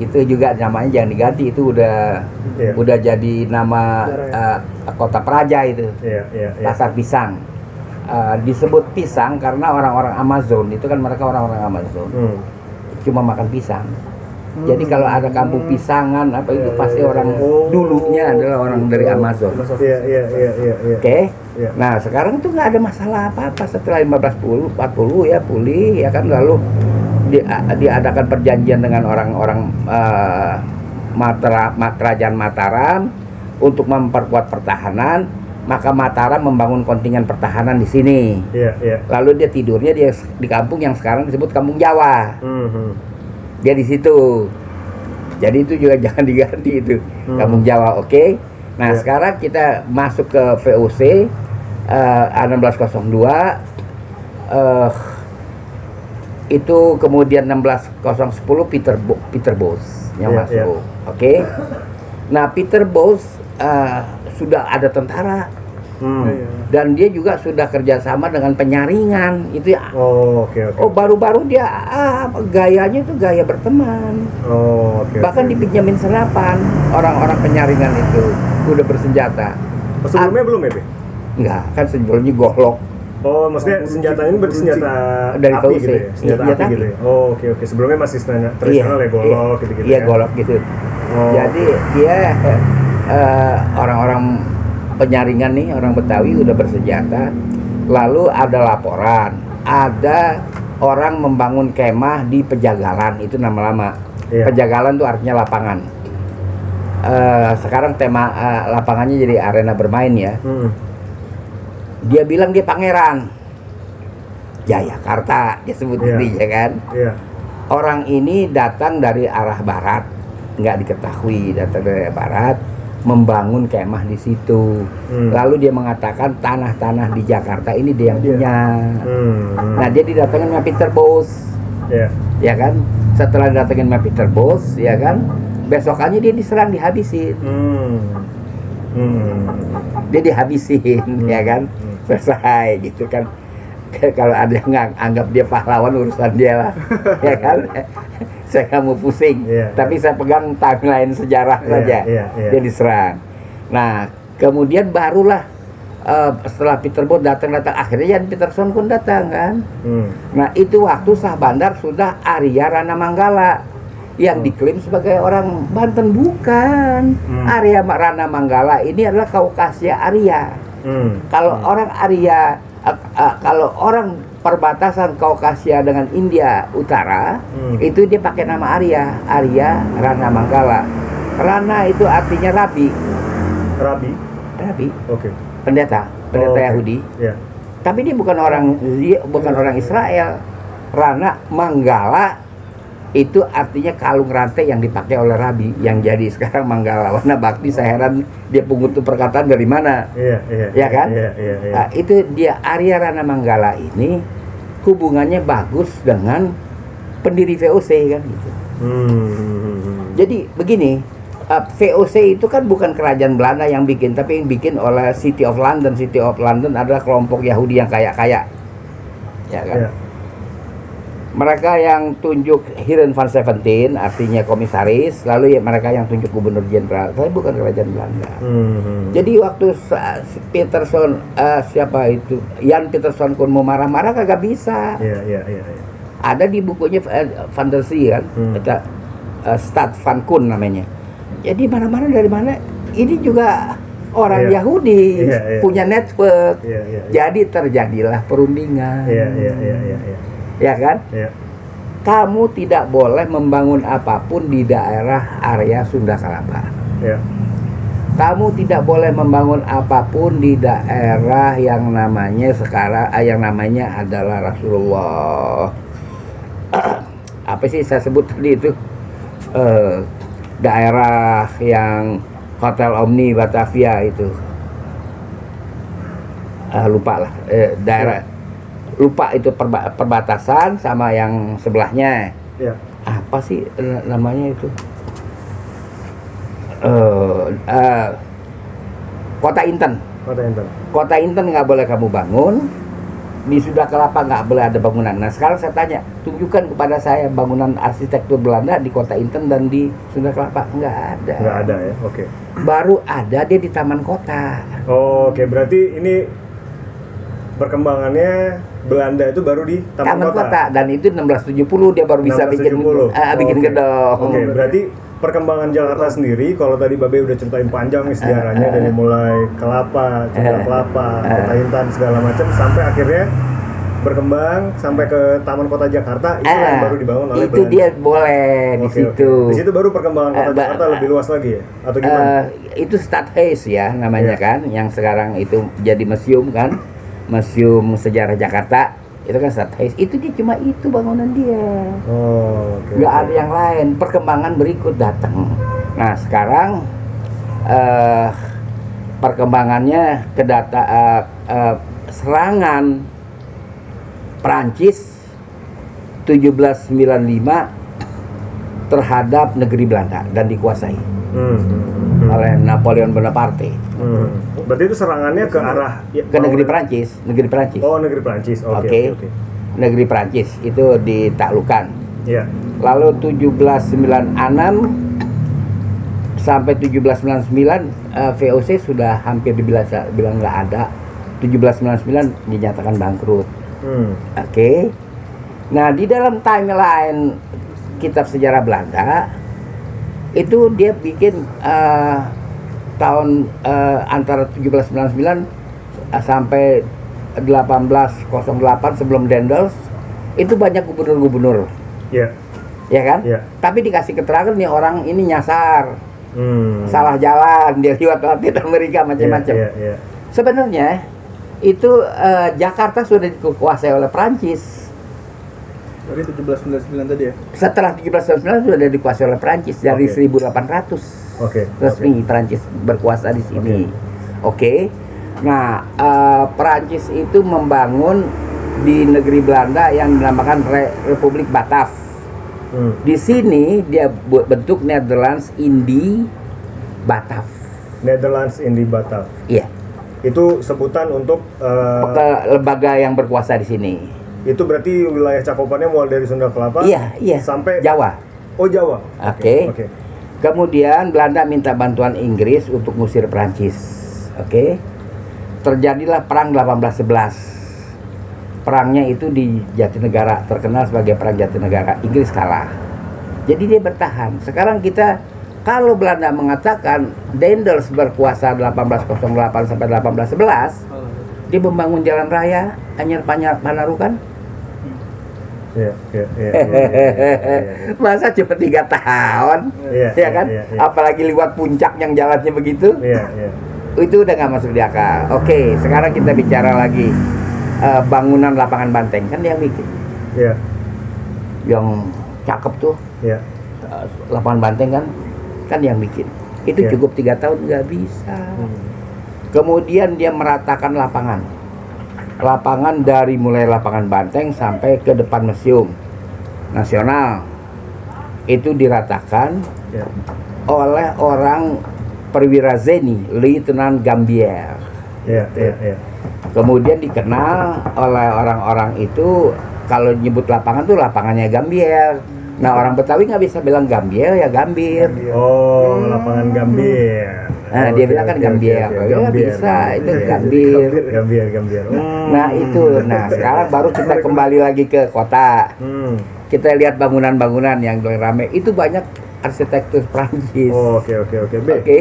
Itu juga namanya jangan diganti itu udah Iya. udah jadi nama eh, kota Praja itu. Iya, iya, iya. Pasar pisang. Eh, disebut pisang karena orang-orang Amazon itu kan mereka orang-orang Amazon Hmm. cuma makan pisang. Jadi kalau ada kampung pisangan apa itu Iya, pasti iya, orang iya. dulunya adalah orang dari Amazon. Oke. Iya, iya, iya, iya, iya. Iya. Nah, sekarang tuh nggak ada masalah apa-apa setelah 1540 40 ya pulih ya kan lalu di- diadakan perjanjian dengan orang-orang eh, Matra, Ma- kerajaan Mataram untuk memperkuat pertahanan, maka Mataram membangun kontingen pertahanan di sini. Iya, iya. Lalu dia tidurnya dia di kampung yang sekarang disebut Kampung Jawa. Hmm. hmm. Dia di situ. Jadi itu juga jangan diganti itu Hmm. Kampung Jawa, oke? Nah Ya. sekarang kita masuk ke VOC eh, 1602. eh itu kemudian 16010 Peter Bo- Peter Bos yang Iya, masuk, oke? Nah, Peter Bos eh, sudah ada tentara Hmm. Iya. dan dia juga sudah kerjasama dengan penyaringan itu ya. Oh, oke oke. Oh baru-baru dia ah, gayanya itu gaya berteman. Oh, oke. Bahkan oke. dipinjemin senapan orang-orang penyaringan itu udah bersenjata. Sebelumnya belum ya, Be? Enggak, kan sebelumnya golok. Oh, maksudnya senjata ini berarti senjata Dari api gitu ya? Senjata Iya, api api. gitu ya? Oh, oke oke. Sebelumnya masih senjata tradisional ya golok iya, gitu-gitu Iya, ya? golok gitu. Oh, Jadi dia eh, orang-orang penyaringan nih, orang Betawi udah bersenjata. Lalu ada laporan, ada orang membangun kemah di Pejagalan itu nama-lama. Iya. Pejagalan tuh artinya lapangan. Eh, sekarang tema eh, lapangannya jadi arena bermain ya. Hmm. Dia bilang dia pangeran. Jayakarta dia sebut Iya. dirinya kan. Iya. orang ini datang dari arah barat nggak diketahui datang dari arah barat membangun kemah di situ Hmm. lalu dia mengatakan tanah-tanah di Jakarta ini dia yang Dia. punya Hmm. hmm. nah dia didatengin sama Peter Bos Iya. ya kan setelah didatengin sama Peter Bos ya kan besokannya dia diserang dihabisin Hmm. Hmm. dia dihabisin ya kan Hmm. selesai gitu kan kalau ada yang anggap dia pahlawan urusan dia lah. Ya kan? Saya nggak mau pusing. Iya, tapi saya pegang timeline sejarah Iya, saja. iya, iya. dia diserang. Nah kemudian barulah eh, setelah Peter Bot datang datang akhirnya Jan Peterson pun datang kan? Hmm. nah itu waktu sah bandar sudah Arya Rana Manggala yang Hmm. diklaim sebagai orang Banten. Bukan. Hmm. Arya Rana Manggala ini adalah Kaukasia Arya Hmm. kalau orang Arya eh, eh, kalau orang perbatasan Kaukasia dengan India Utara Hmm. itu dia pakai nama Arya Arya Rana Manggala Rana itu artinya rabi Rabi. rabi Oke. pendeta pendeta Oh, oke. Yahudi Iya. tapi dia bukan orang dia bukan orang Israel Rana Manggala itu artinya kalung rantai yang dipakai oleh Rabi yang jadi sekarang Manggala warna bakti saya heran dia pengutu perkataan dari mana Iya, iya. Ya kan? Iya, iya, iya. Nah, itu dia Arya Rana Manggala ini hubungannya bagus dengan pendiri VOC kan gitu. Hmm. Jadi begini, uh, VOC itu kan bukan kerajaan Belanda yang bikin, tapi yang bikin oleh City of London. City of London adalah kelompok Yahudi yang kaya-kaya. Ya kan? Iya. Mereka yang tunjuk Hiren van Seventeen artinya komisaris, lalu ya mereka yang tunjuk gubernur jenderal. Tapi bukan kerajaan Belanda. Hmm. Jadi waktu Peterson eh, siapa itu Jan Peterson pun mau marah-marah kagak bisa. Iya, iya, iya, iya. Ada di bukunya eh, Van der Zee kan, Hmm. eh, Stad van Koen namanya. Jadi marah-marah dari mana? Ini juga orang Iya. Yahudi Iya, iya. punya network. Iya, iya. iya. Jadi terjadilah perundingan. Iya, iya, iya, iya, iya. Ya kan? Iya. Kamu tidak boleh membangun apa pun di daerah area Sunda Kelapa. Iya. kamu tidak boleh membangun apa pun di daerah yang namanya sekarang eh, yang namanya adalah Rasulullah apa sih saya sebut tadi itu Eh, daerah yang Hotel Omni Batavia itu Ah, lupa lah Eh, daerah lupa itu perba- perbatasan sama yang sebelahnya Iya. apa sih na- namanya itu Eh, eh, kota Inten Kota Inten. kota Inten nggak boleh kamu bangun di Sunda Kelapa nggak boleh ada bangunan nah sekarang saya tanya tunjukkan kepada saya bangunan arsitektur Belanda di kota Inten dan di Sunda Kelapa nggak ada Nggak ada ya. Oke. baru ada dia di taman kota Oh, Oke, berarti ini perkembangannya Belanda itu baru di Taman, taman kota. dan itu 1670 dia baru bisa bikin 1670. ah, bikin Oke. gedung Oke, berarti perkembangan Jakarta sendiri kalau tadi Babe udah ceritain panjang nih sejarahnya dari mulai kelapa, Sunda Eh. kelapa, kota Intan segala macam sampai akhirnya berkembang sampai ke Taman Kota Jakarta itu yang Ah, baru dibangun oleh itu Belanda. dia boleh di Oke, situ oke. Di situ baru perkembangan Kota ba- Jakarta lebih luas lagi ya? Atau gimana? Eh, itu Stadhuis ya namanya Iya. kan yang sekarang itu jadi museum kan museum sejarah Jakarta itu kan Stadhuis itu dia cuma itu bangunan dia. Oh, nggak oke. ada yang lain. Perkembangan berikut datang. Nah sekarang eh perkembangannya ke data eh, eh, serangan Prancis 1795 terhadap negeri Belanda dan dikuasai Hmm, hmm, oleh Napoleon Bonaparte hmm. Berarti itu serangannya ke arah ya, ke negeri bangunan- Perancis, negeri Perancis. Oh, negeri Prancis. Oke, Oke. oke, oke. Negeri Perancis itu ditaklukkan. Iya. Lalu 1796 sampai 1799 eh, VOC sudah hampir dibilang bilang nggak ada. 1799 dinyatakan bangkrut. Hmm. Oke. Nah, di dalam timeline kitab sejarah Belanda itu dia bikin eh, tahun eh, antara 1799 eh, sampai 1808 sebelum Dendels itu banyak gubernur-gubernur, Iya. ya kan? Iya. Tapi dikasih keterangan nih orang ini nyasar, Hmm. salah jalan, dia lewat Latin Amerika macam-macam. Iya, iya, iya. Sebenarnya itu eh, Jakarta sudah dikuasai oleh Prancis. Dari 1799 tadi ya. Setelah 1799 sudah dikuasai oleh Prancis dari Oke. 1800 Oke. resmi Prancis berkuasa di sini. Oke. Nah, eh, Prancis itu membangun di negeri Belanda yang dinamakan Re- Republik Batav. Hmm. Di sini dia buat bentuk Netherlands Indi Batav. Netherlands Indi Batav. Iya, Itu sebutan untuk ke lembaga yang berkuasa di sini. Itu berarti wilayah cakupannya mulai dari Sunda Kelapa Iya, iya. sampai Jawa. Oh Jawa. Oke. Oke. Kemudian Belanda minta bantuan Inggris untuk ngusir Prancis. Oke. Terjadilah perang 1811. Perangnya itu di Jatinegara, terkenal sebagai perang Jatinegara. Inggris kalah. Jadi dia bertahan. Sekarang kita kalau Belanda mengatakan Dendels berkuasa 1808 sampai 1811, dia membangun jalan raya Panyar Panarukan. Iya, iya, iya. iya, iya, iya, iya. Masa cuma tiga tahun? Iya, ya kan? iya, iya. Apalagi lewat puncak yang jalannya begitu, Iya, iya. itu udah nggak masuk di akal. Oke, sekarang kita bicara lagi eh, bangunan lapangan banteng kan yang bikin, Iya, yang cakep tuh iya. eh, lapangan banteng kan, kan yang bikin. Itu Iya. cukup tiga tahun nggak bisa. Hmm. Kemudian dia meratakan lapangan, lapangan dari mulai lapangan banteng sampai ke depan museum nasional itu diratakan Iya. oleh orang perwira Zeni, Lieutenant Gambier. Iya, iya, iya. Kemudian dikenal oleh orang-orang itu kalau nyebut lapangan tuh lapangannya Gambier. Nah orang Betawi nggak bisa bilang Gambier ya Gambir. Oh, lapangan Gambir. Nah, dia bilang kan Gambir. Oh, ya, bisa, itu Iya, Gambir. Gambir, Gambir. Hmm. Nah itu, nah sekarang baru kita kembali lagi ke kota. Hmm. Kita lihat bangunan-bangunan yang rame itu banyak arsitektur Prancis. Oh, Oke, oke, oke. Oke.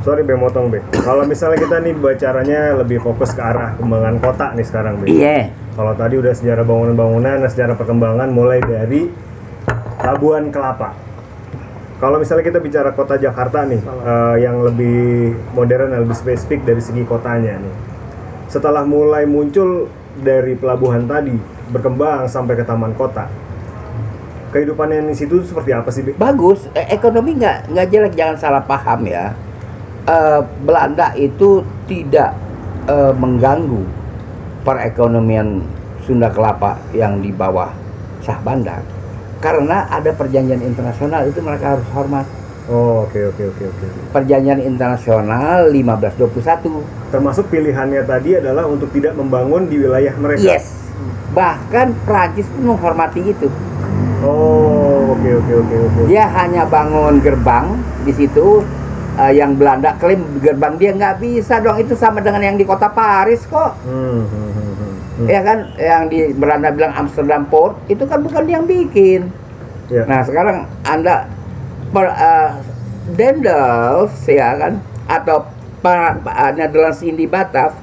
Sorry Be, motong Be. Kalau misalnya kita nih bicaranya lebih fokus ke arah kembangan kota nih sekarang Be. Iya. Kalau tadi udah sejarah bangunan-bangunan, nah sejarah perkembangan mulai dari Labuan Kelapa. Kalau misalnya kita bicara kota Jakarta nih, eh, yang lebih modern, lebih spesifik dari segi kotanya nih. Setelah mulai muncul dari pelabuhan tadi, berkembang sampai ke taman kota. Kehidupannya di situ seperti apa sih, Be? Bagus, Eh, ekonomi nggak nggak jelek, jangan salah paham ya. Eh, Belanda itu tidak eh, mengganggu perekonomian Sunda Kelapa yang di bawah Sah Bandar karena ada perjanjian internasional itu mereka harus hormat. Oh, oke oke oke oke. Perjanjian internasional 1521. Termasuk pilihannya tadi adalah untuk tidak membangun di wilayah mereka. Yes. Bahkan Prancis pun menghormati itu. Oh, oke oke oke oke. Dia hanya bangun gerbang di situ eh, yang Belanda klaim gerbang dia nggak bisa dong itu sama dengan yang di kota Paris kok. Hmm, hmm, hmm. Ya kan yang di Belanda bilang Amsterdam Port itu kan bukan yang bikin. Ya. Nah, sekarang Anda per, eh, Dendels ya kan atau pa- pa- Netherlands Indi Batav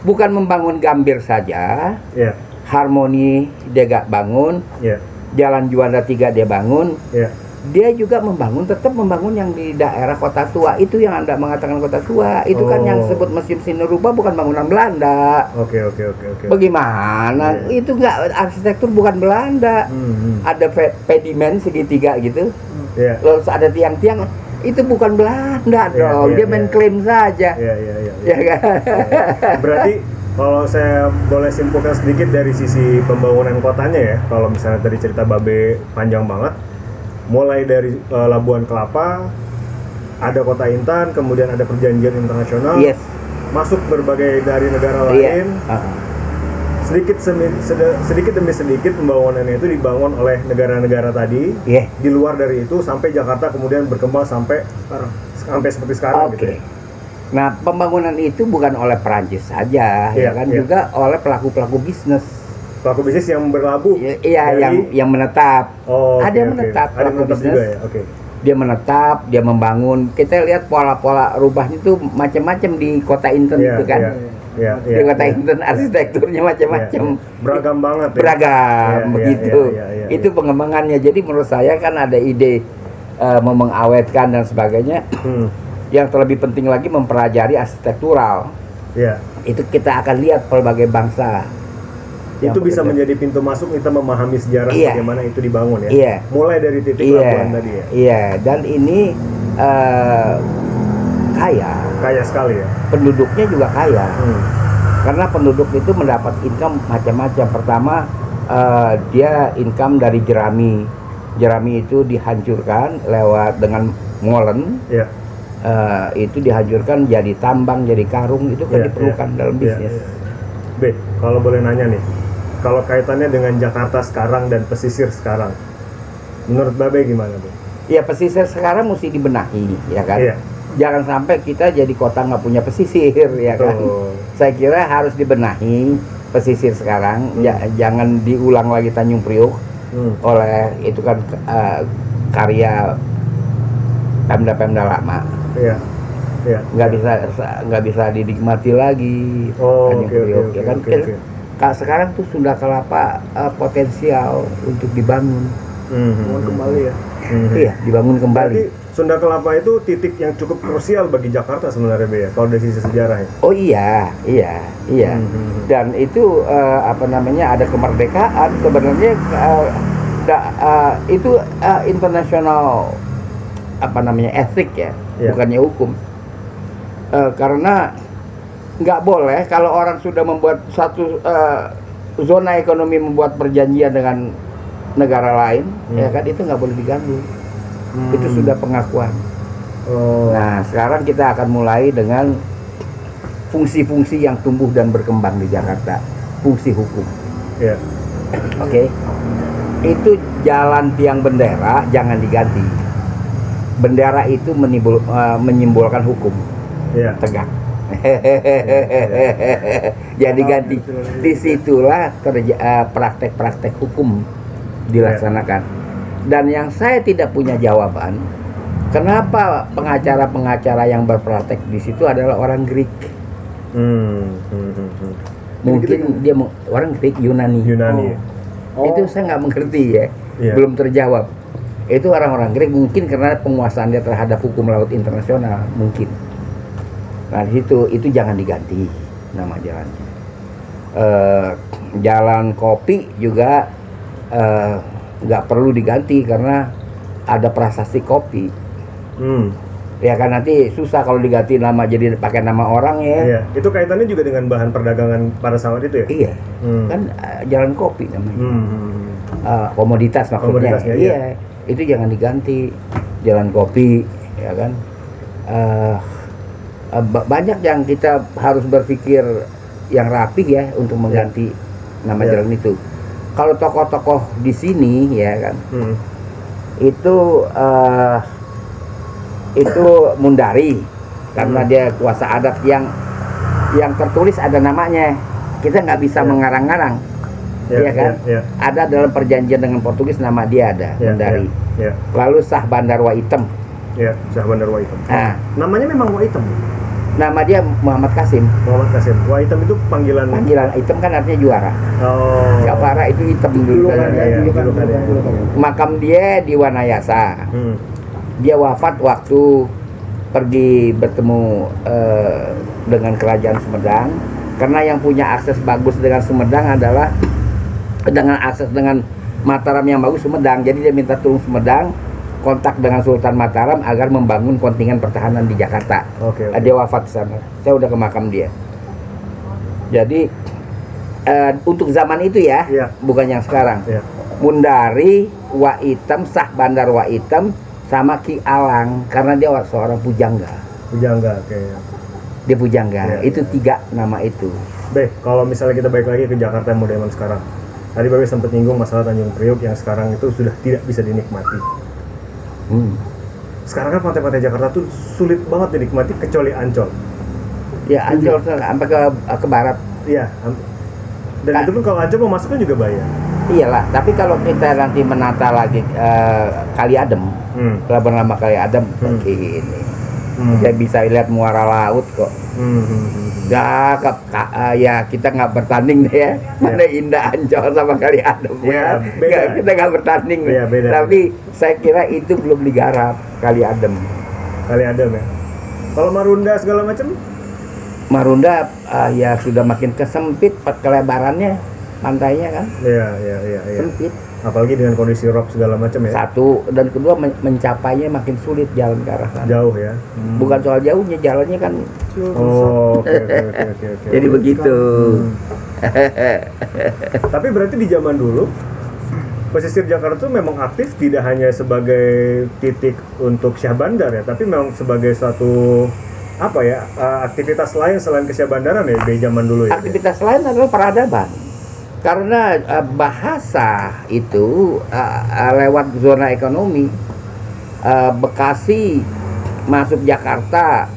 bukan membangun Gambir saja, Ya, Harmoni dia gak bangun, ya, Jalan Juanda 3 dia bangun, ya. Dia juga membangun tetap membangun yang di daerah kota tua itu yang anda mengatakan kota tua itu kan yang Oh. disebut museum Sinurupa bukan bangunan Belanda Oke oke oke oke. bagaimana Iya. itu nggak arsitektur bukan Belanda Hmm, hmm. ada pe- pedimen segitiga gitu Ya, terus ada tiang-tiang itu bukan Belanda Iya, dong iya, dia main iya. klaim saja ya, ya, ya. ya kan Berarti kalau saya boleh simpulkan sedikit dari sisi pembangunan kotanya ya, kalau misalnya tadi cerita Babe panjang banget, mulai dari eh, Labuan Kelapa, ada kota Intan, kemudian ada perjanjian internasional, Yes. masuk berbagai dari negara Iya. lain, Ah, sedikit semi- sedikit demi sedikit pembangunannya itu dibangun oleh negara-negara tadi. Iya. Di luar dari itu sampai Jakarta kemudian berkembang sampai Sekarang. sampai seperti sekarang Oke. gitu. ya. Nah, pembangunan itu bukan oleh Perancis saja, Iya, ya kan, iya. juga oleh pelaku-pelaku bisnis. Pelaku bisnis yang berlabuh. I- Iya, dari- yang yang menetap. Oh, ada oke, yang menetap, Ada pelaku menetap bisnis. juga ya. Oke. Dia menetap, dia membangun. Kita lihat pola-pola rubahnya itu macam-macam di kota Inten Iya, itu kan. iya, iya, di iya, kota iya. Inten arsitekturnya macam-macam. Iya, iya. Beragam banget ya. Beragam Iya, iya, begitu. iya, iya, iya, itu iya. pengembangannya. Jadi menurut saya kan ada ide mau mengawetkan dan sebagainya. Hmm. Yang terlebih penting lagi mempelajari arsitektural. Iya. Itu kita akan lihat pelbagai bangsa. Yang itu bisa menjadi pintu masuk kita memahami sejarah Iya. bagaimana itu dibangun ya. Iya. Mulai dari titik Iya, pelabuhan tadi ya. iya. Dan ini eh, kaya, Kaya sekali ya. penduduknya juga kaya. Hmm. Karena penduduk itu mendapat income macam-macam. Pertama eh, dia income dari jerami. Jerami itu dihancurkan lewat dengan molen. Iya. eh, itu dihancurkan jadi tambang, jadi karung itu kan Iya, diperlukan iya. dalam Iya, bisnis. iya. B, kalau boleh nanya nih, kalau kaitannya dengan Jakarta sekarang dan pesisir sekarang, menurut Babe gimana tuh? Ya pesisir sekarang mesti dibenahi, ya kan? Iya. Jangan sampai kita jadi kota nggak punya pesisir, ya kan? Betul. Saya kira harus dibenahi pesisir sekarang. Hmm. Ja- jangan diulang lagi Tanjung Priok Hmm. oleh itu kan eh, karya pemda-pemda lama. Iya. Iya. Nggak bisa nggak bisa dinikmati lagi Oh, Tanjung oke, Priok, oke, ya kan? oke, Kan- Kak, sekarang tuh Sunda Kelapa eh, potensial untuk dibangun. Hmm, hmm, Bangun hmm. kembali ya. Hmm. Iya, dibangun kembali. Berarti Sunda Kelapa itu titik yang cukup krusial bagi Jakarta sebenarnya Be ya, kalau dari sisi sejarah ya. Oh iya, iya, iya. Hmm, hmm. Dan itu eh, apa namanya ada kemerdekaan sebenarnya eh, da- eh, itu eh, internasional apa namanya etik ya, Iya. bukannya hukum. Eh, karena nggak boleh kalau orang sudah membuat satu eh, zona ekonomi membuat perjanjian dengan negara lain, Hmm. ya kan itu nggak boleh diganggu. Hmm. Itu sudah pengakuan. Oh. Nah, sekarang kita akan mulai dengan fungsi-fungsi yang tumbuh dan berkembang di Jakarta. Fungsi hukum. Iya. Oke. Itu jalan tiang bendera jangan diganti. Bendera itu menimbul, eh, menyimbolkan hukum Iya. tegak. Jadi ganti. Di situlah terja- eh, praktek-praktek hukum dilaksanakan. Dan yang saya tidak punya jawaban, kenapa pengacara-pengacara yang berpraktek di situ adalah orang Greek? Hmm. hmm, hmm, hmm. Mungkin dia mau- orang Greek Yunani. Yunani. ya? Oh. Itu saya nggak mengerti ya, Iya. belum terjawab. Itu orang-orang Greek mungkin karena penguasaan dia terhadap hukum laut internasional mungkin. Nah di situ itu jangan diganti nama jalannya. Eh, jalan kopi juga eh, nggak perlu diganti karena ada prasasti kopi. Hmm. Ya kan nanti susah kalau diganti nama jadi pakai nama orang ya. Iya. Itu kaitannya juga dengan bahan perdagangan pada saat itu ya? Iya, Hmm. kan eh, jalan kopi namanya. Hmm. Eh, komoditas maksudnya. Komoditasnya, iya. iya. Itu jangan diganti. Jalan kopi, ya kan. Ba- banyak yang kita harus berpikir yang rapi ya untuk mengganti nama Iya. jalan itu. Kalau tokoh-tokoh di sini ya kan, Hmm. itu eh, itu Mundari karena Hmm. dia kuasa adat yang yang tertulis ada namanya. Kita nggak bisa Iya. mengarang-arang. Iya, Iya kan? iya, iya. Ada dalam perjanjian dengan Portugis nama dia ada, Iya, Mundari. Iya. Lalu Sah Bandar Waitem. Iya, Syah Bandar Waitem. Nah, Namanya memang Waitem. Nama dia Muhammad Kasim. Muhammad Kasim. Waitem itu panggilan Panggilan hitam kan artinya juara. Oh. Jawara itu hitam dulu. Iya, ya, julukan, julukan, julukan, iya. julukan. Makam dia di Wanayasa. Hmm. Dia wafat waktu pergi bertemu eh, dengan kerajaan Sumedang. Karena yang punya akses bagus dengan Sumedang adalah dengan akses dengan Mataram yang bagus Sumedang. Jadi dia minta tolong Sumedang kontak dengan Sultan Mataram agar membangun kontingen pertahanan di Jakarta. Oke. oke. Dia wafat di sana. Saya udah ke makam dia. Jadi eh, untuk zaman itu ya, Iya. bukan yang sekarang. Iya. Mundari, Waitem, Sah Bandar Waitem, sama Ki Alang karena dia seorang pujangga. Pujangga, oke. Dia pujangga. Iya, itu iya. tiga nama itu. Beh, kalau misalnya kita balik lagi ke Jakarta yang modern sekarang. Tadi Babe sempat nyinggung masalah Tanjung Priok yang sekarang itu sudah tidak bisa dinikmati. Hmm. Sekarang kan pantai-pantai Jakarta tuh sulit banget dinikmati kecuali Ancol. Ya Ancol sampai ke ke barat. Iya. Dan Ka- itu pun kalau Ancol mau masuk kan juga bayar. Iyalah, tapi kalau kita nanti menata lagi eh, Kali Adem, Hmm. pelabuhan lama Kali Adem, Hmm. ini Hmm. kita bisa lihat muara laut kok. Hmm, Ya, ke- ka- eh, ya kita nggak bertanding deh ya. Mana indah Ancol sama Kali Adem. Iya, ya. beda. Nggak, kita nggak bertanding. Iya, beda. Tapi saya kira itu belum digarap Kali Adem. Kali ada ya. Kalau Marunda segala macam, Marunda eh, ya sudah makin kesempit pak kelebarannya pantainya kan iya iya iya iya. sempit Apalagi dengan kondisi rock segala macam ya. satu dan kedua men- mencapainya makin sulit jalan ke arah sana. Jauh ya. Hmm. Bukan soal jauhnya jalannya kan Oh, oke oke oke jadi begitu. Tapi berarti di zaman dulu pesisir Jakarta tuh memang aktif tidak hanya sebagai titik untuk Syah Bandar ya, tapi memang sebagai suatu apa ya eh, aktivitas lain selain ke Syah Bandaran ya di zaman dulu ya. Aktivitas lain adalah peradaban. Karena eh, bahasa itu eh, lewat zona ekonomi eh, Bekasi masuk Jakarta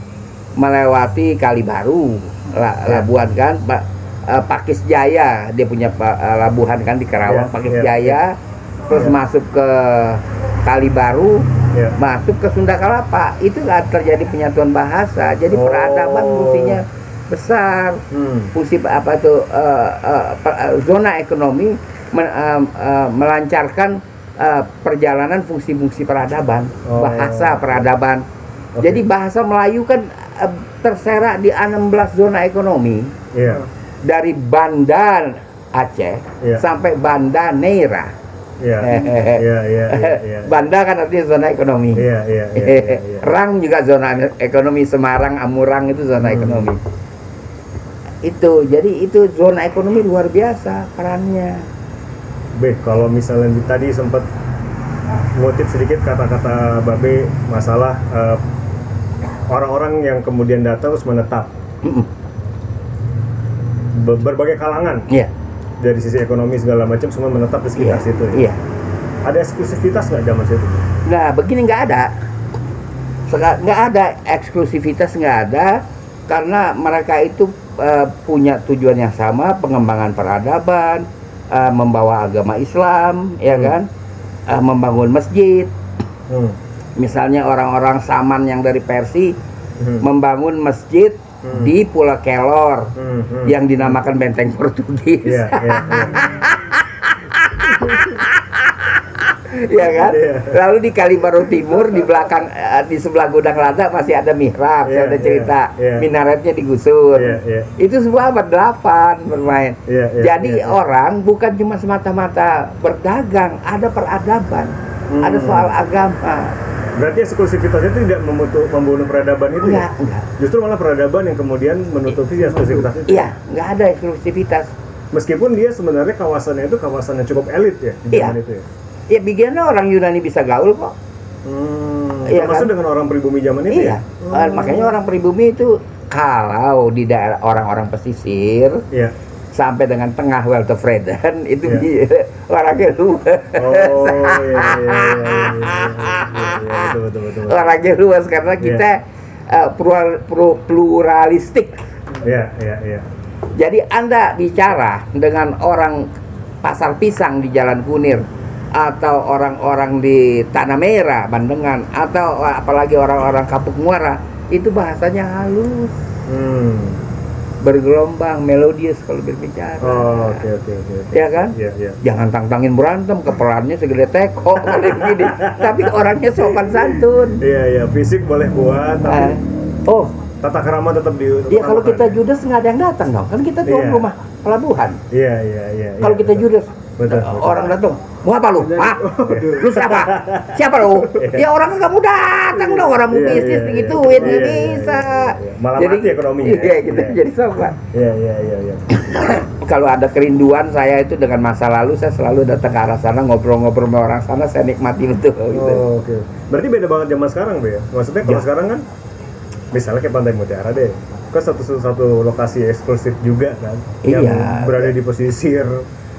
melewati Kali Baru, La- Ya. Labuan kan, Pak eh, Pakis Jaya dia punya pa- eh, labuhan kan di Karawang, Pakis ya, Jaya, terus Ya. masuk ke Kali Baru, Ya. masuk ke Sunda Kelapa, itu nggak terjadi penyatuan bahasa, jadi Oh. peradaban fungsinya besar Hmm. fungsi apa tuh eh, eh, per- eh, zona ekonomi men- eh, eh, melancarkan eh, perjalanan fungsi-fungsi peradaban, Oh. bahasa peradaban. Oke. Jadi bahasa Melayu kan eh, terserak di 16 zona ekonomi Iya. dari Banda Aceh Iya. sampai Banda Neira. Iya. Iya iya iya iya. Banda kan artinya zona ekonomi. Iya iya iya. iya, iya. Rang juga zona ekonomi Semarang, Amurang itu zona Hmm. ekonomi. Itu jadi itu zona ekonomi luar biasa perannya. B, kalau misalnya di- tadi sempat ngutip sedikit kata-kata Babe masalah eh, orang-orang yang kemudian datang terus menetap Mm-mm. Be- berbagai kalangan Iya, dari sisi ekonomi segala macam semua menetap di sekitar situ. ya. iya. Ada eksklusivitas nggak zaman situ? Nah begini nggak ada, nggak ada eksklusivitas nggak ada karena mereka itu eh, punya tujuan yang sama pengembangan peradaban, eh, membawa agama Islam, ya Hmm. kan, Eh, membangun masjid. Hmm. Misalnya orang-orang Saman yang dari Persia Hmm. membangun masjid Hmm. di Pulau Kelor Hmm, hmm. yang dinamakan benteng Portugis, Iya, iya, iya. ya kan? Iya. Lalu di Kalibaru Timur di belakang eh, di sebelah gudang lada masih ada mihrab, Iya, saya ada iya, cerita iya. minaretnya digusur. Iya, iya. Itu semua abad 8 bermain. Iya, iya, Jadi iya, iya. orang bukan cuma semata-mata berdagang, ada peradaban, Hmm. ada soal agama. Berarti eksklusivitasnya itu tidak memutu, membunuh peradaban itu Enggak, ya? enggak. Justru malah peradaban yang kemudian menutupi eksklusivitas itu. Iya, nggak ada eksklusivitas. Meskipun dia sebenarnya kawasannya itu kawasan yang cukup elit ya di Iya. zaman itu ya. Ya bikinnya orang Yunani bisa gaul kok. Hmm, Iya termasuk kan? dengan orang pribumi zaman itu Iya, ya? Eh, makanya orang pribumi itu kalau di daerah orang-orang pesisir Iya. sampai dengan tengah Weltevreden itu Iya. di- orangnya luas. Oh, iya, iya, iya, iya, iya, iya, orangnya luas karena Iya. kita eh, plural- plu- pluralistik. Iya, iya, iya. Jadi Anda bicara dengan orang pasar pisang di Jalan Kunir atau orang-orang di Tanah Merah, Bandengan atau apalagi orang-orang Kapuk Muara itu bahasanya halus, Hmm. bergelombang, melodius kalau berbicara. Oh, oke, oke, oke. oke. Ya kan? Iya, iya. Jangan tantangin berantem, keperannya segede teko. Tapi orangnya sopan santun. Iya, iya. Fisik boleh kuat, Eh, tapi oh, tata kerama tetap di. ya kalau kita utamakan. judes nggak ada yang datang dong. Kan kita tuh Iya. rumah pelabuhan. Iya, iya, iya. Kalau iya, kita judes, Betul, betul. Orang datang, mau apa lu? Hah? Lu siapa? Siapa lu? Ya orang nggak mau datang dong, orang mau Iya, bisnis iya, iya. digituin nggak Iya, iya, bisa. iya, iya. Malah mati ekonominya. Iya, gitu Iya. jadi sobat. Iya iya iya iya. Kalau ada kerinduan saya itu dengan masa lalu saya selalu datang ke arah sana ngobrol-ngobrol sama orang sana saya nikmati betul gitu. Oh, oke. Berarti beda banget zaman sekarang, Be ya? Maksudnya kalau Ya. sekarang kan misalnya kayak Pantai Mutiara deh. Kan satu satu lokasi eksklusif juga kan yang Iya. berada di pesisir.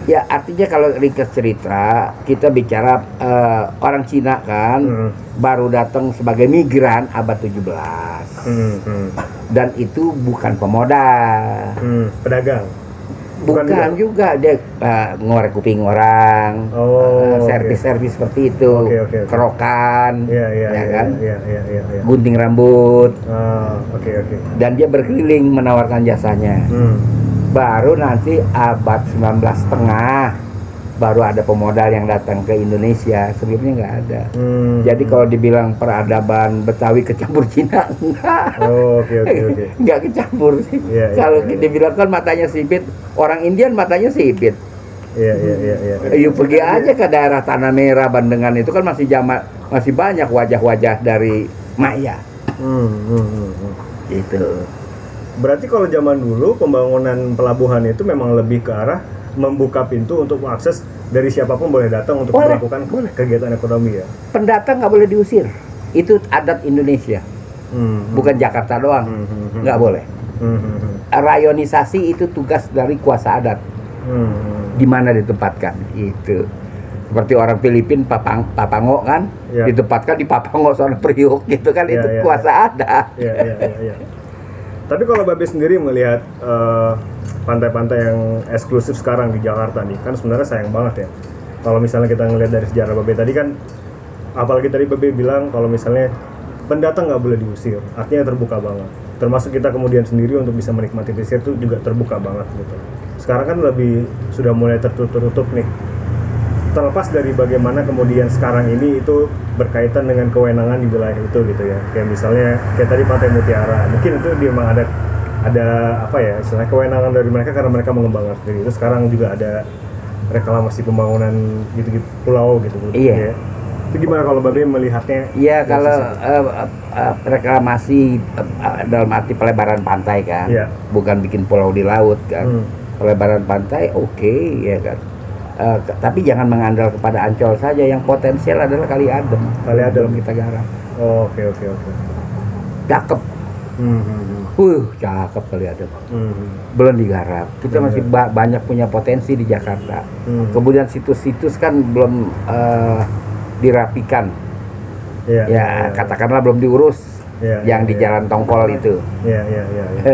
Ya artinya kalau ringkas cerita kita bicara eh, orang Cina kan Hmm. baru datang sebagai migran abad 17 Hmm, hmm, dan itu bukan pemodal. hmm. Pedagang. Bukan, juga? juga dia eh, ngorek kuping orang, Oh, eh, servis-servis seperti itu, Oke, oke, oke. kerokan, Iya iya ya iya kan, iya iya iya. iya. gunting rambut, Ah, oke oke. dan dia berkeliling menawarkan jasanya. Hmm. Baru nanti abad 19 setengah baru ada pemodal yang datang ke Indonesia. Sebelumnya nggak ada. Hmm. Jadi kalau dibilang peradaban Betawi kecampur Cina, enggak. Oh, oke oke oke. Nggak kecampur sih. Iya, iya, kalau iya, iya. dibilang kan matanya sipit, orang Indian matanya sipit. Iya iya iya iya. Pergi aja ke daerah Tanah Merah, Bandengan itu kan masih jama, masih banyak wajah-wajah dari Maya. Hmm, hmm, hmm, hmm. Gitu. Berarti kalau zaman dulu pembangunan pelabuhan itu memang lebih ke arah membuka pintu untuk akses dari siapa pun boleh datang untuk Boleh, melakukan kegiatan ekonomi ya. Pendatang nggak boleh diusir. Itu adat Indonesia, Hmm, hmm. bukan Jakarta doang. Hmm, hmm, hmm. Nggak boleh. Hmm, hmm, hmm. Rayonisasi itu tugas dari kuasa adat. Hmm, di mana ditempatkan itu seperti orang Filipin papang papango kan Ya. ditempatkan di papango soal priuk gitu kan Ya, itu ya, kuasa adat Iya iya iya. iya. Tapi kalau Babe sendiri melihat eh, pantai-pantai yang eksklusif sekarang di Jakarta nih, kan sebenarnya sayang banget ya. Kalau misalnya kita ngelihat dari sejarah Babe tadi kan, apalagi tadi Babe bilang kalau misalnya pendatang nggak boleh diusir, artinya terbuka banget. Termasuk kita kemudian sendiri untuk bisa menikmati pesisir itu juga terbuka banget gitu. Sekarang kan lebih sudah mulai tertutup-tutup nih. Terlepas dari bagaimana kemudian sekarang ini itu berkaitan dengan kewenangan di wilayah itu gitu ya. Kayak misalnya kayak tadi Pantai Mutiara, mungkin itu dia memang ada ada apa ya istilahnya kewenangan dari mereka karena mereka mengembangkan sendiri. Itu sekarang juga ada reklamasi pembangunan gitu-gitu pulau gitu. Iya. ya. Itu gimana kalau Babe melihatnya? Iya kalau eh, eh, reklamasi eh, dalam arti pelebaran pantai kan Iya. bukan bikin pulau di laut kan Hmm. pelebaran pantai oke ya kan Ke- tapi jangan mengandal kepada ancol saja yang potensial adalah kali adem Kali Adem. kita garap Oh, Oke oke oke. cakep Hmm, hmm, hmm. uh cakep kali adem Hmm, hmm. belum digarap. Kita Belum masih ba- banyak punya potensi di Jakarta. Hmm. Kemudian situs-situs kan belum eh, dirapikan. Iya, ya iya, iya. katakanlah belum diurus. Iya, yang iya, di iya. Jalan Tongkol itu. Iya iya iya. iya.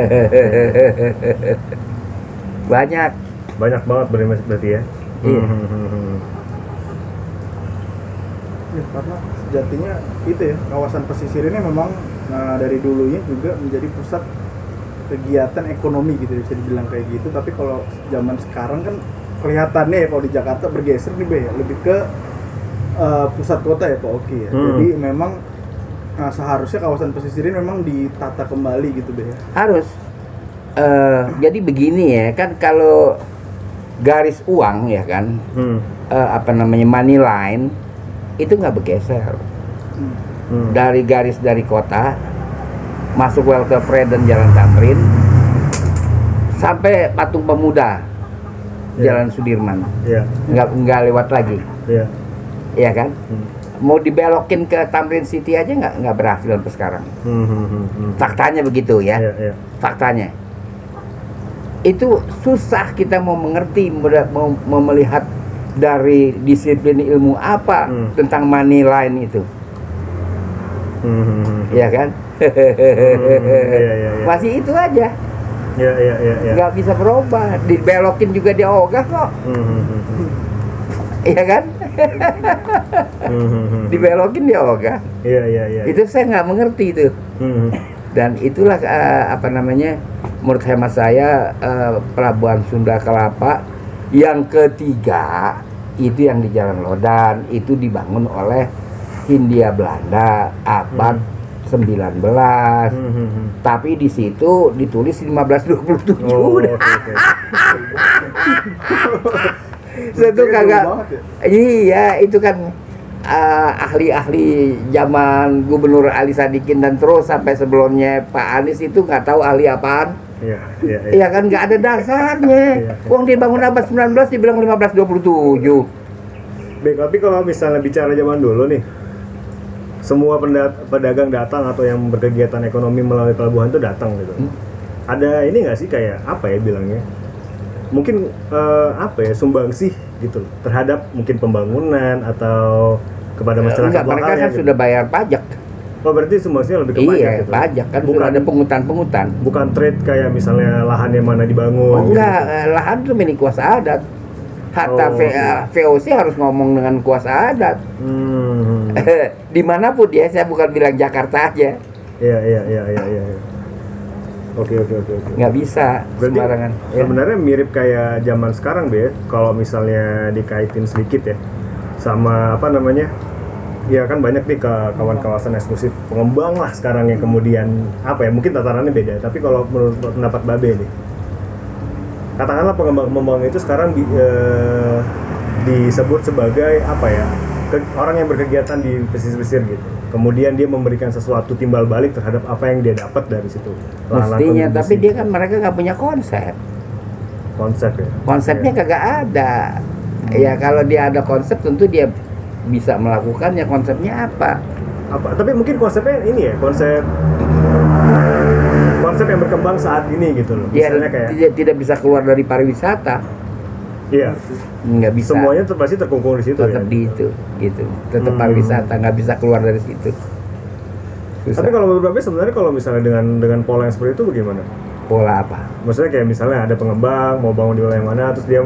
banyak. Banyak banget berarti ya. Iya. Hmm. Ya, karena sejatinya itu ya kawasan pesisir ini memang nah, dari dulunya juga menjadi pusat kegiatan ekonomi gitu bisa dibilang kayak gitu tapi kalau zaman sekarang kan kelihatannya ya kalau di Jakarta bergeser nih Be ya lebih ke eh, pusat kota ya Pak Oki ya Hmm. jadi memang nah, seharusnya kawasan pesisir ini memang ditata kembali gitu Be ya Harus. Eh, jadi begini ya kan kalau garis uang ya kan Hmm. eh, apa namanya money line itu nggak bergeser. Hmm. Hmm. dari garis dari kota masuk Welter Fred dan Jalan Tamrin sampai Patung Pemuda Iya. Jalan Sudirman Iya. nggak nggak lewat lagi Iya. ya kan Hmm. mau dibelokin ke Tamrin City aja nggak nggak berhasil sampai sekarang Hmm, hmm, hmm, hmm. faktanya begitu ya Iya, iya. faktanya itu susah kita mau mengerti mau, mau melihat dari disiplin ilmu apa Hmm. tentang money line itu Hmm, hmm, hmm. ya kan iya, iya, iya. masih itu aja Iya, iya, iya, iya. nggak bisa berubah dibelokin juga dia ogah kok Hmm, hmm, hmm, hmm. iya kan Hmm, hmm, hmm. dibelokin dia ogah Iya, iya, iya. itu saya nggak mengerti itu Hmm, hmm. dan itulah eh, apa namanya menurut hemat saya eh, pelabuhan Sunda Kelapa yang ketiga itu yang di Jalan Lodan itu dibangun oleh Hindia Belanda abad 19 Hmm, hmm, hmm. tapi di situ ditulis 1527 Oh. Saya tuh Jauh kagak. ya? Iya, itu kan uh, ahli-ahli zaman Gubernur Ali Sadikin dan terus sampai sebelumnya Pak Anies itu nggak tahu ahli apaan. Iya, iya, iya. Iya kan nggak ada dasarnya. Iya. Uang dibangun abad 19 dibilang 1527. Baik, tapi kalau misalnya bicara zaman dulu nih, semua pedagang datang atau yang berkegiatan ekonomi melalui pelabuhan itu datang gitu. Hmm. Ada ini nggak sih kayak apa ya bilangnya? Mungkin eh, apa ya sumbangsih gitu loh, terhadap mungkin pembangunan atau kepada masyarakat Enggak, mereka kan gitu. sudah bayar pajak. Oh berarti sumbangsihnya lebih ke iya, pajak gitu. pajak kan bukan ada pungutan-pungutan. bukan trade kayak misalnya lahannya mana dibangun. Oh, gitu. enggak, eh, lahan itu milik kuasa adat. Hatta Oh, V- iya. VOC harus ngomong dengan kuasa adat. Hmm. Di mana pun dia, saya bukan bilang Jakarta aja, Iya iya iya iya iya. Oke oke oke oke. nggak bisa Berarti sembarangan. Ya. sebenarnya mirip kayak zaman sekarang be, kalau misalnya dikaitin sedikit ya, sama apa namanya? Ya kan banyak nih ke kawan kawasan eksklusif pengembang lah sekarang yang kemudian apa ya mungkin tatarannya beda. Tapi kalau menurut pendapat Babe nih, katakanlah pengembang-pengembang itu sekarang di, eh, disebut sebagai apa ya ke- orang yang berkegiatan di pesisir-pesisir gitu. Kemudian dia memberikan sesuatu timbal balik terhadap apa yang dia dapat dari situ. Mestinya, tapi dia kan mereka nggak punya konsep. konsep ya. Konsepnya Iya. kagak ada. Ya kalau dia ada konsep tentu dia bisa melakukannya. Konsepnya apa? apa tapi mungkin konsepnya ini ya konsep konsep yang berkembang saat ini gitu loh misalnya kayak tidak, tidak bisa keluar dari pariwisata. iya Nggak bisa. semuanya tuh pasti terkungkung di situ tetap ya di itu, gitu. Tetap Hmm. pariwisata nggak bisa keluar dari situ. Susah. tapi kalau Babe sebenarnya kalau misalnya dengan dengan pola yang seperti itu bagaimana pola apa? maksudnya kayak misalnya ada pengembang mau bangun di wilayah mana terus dia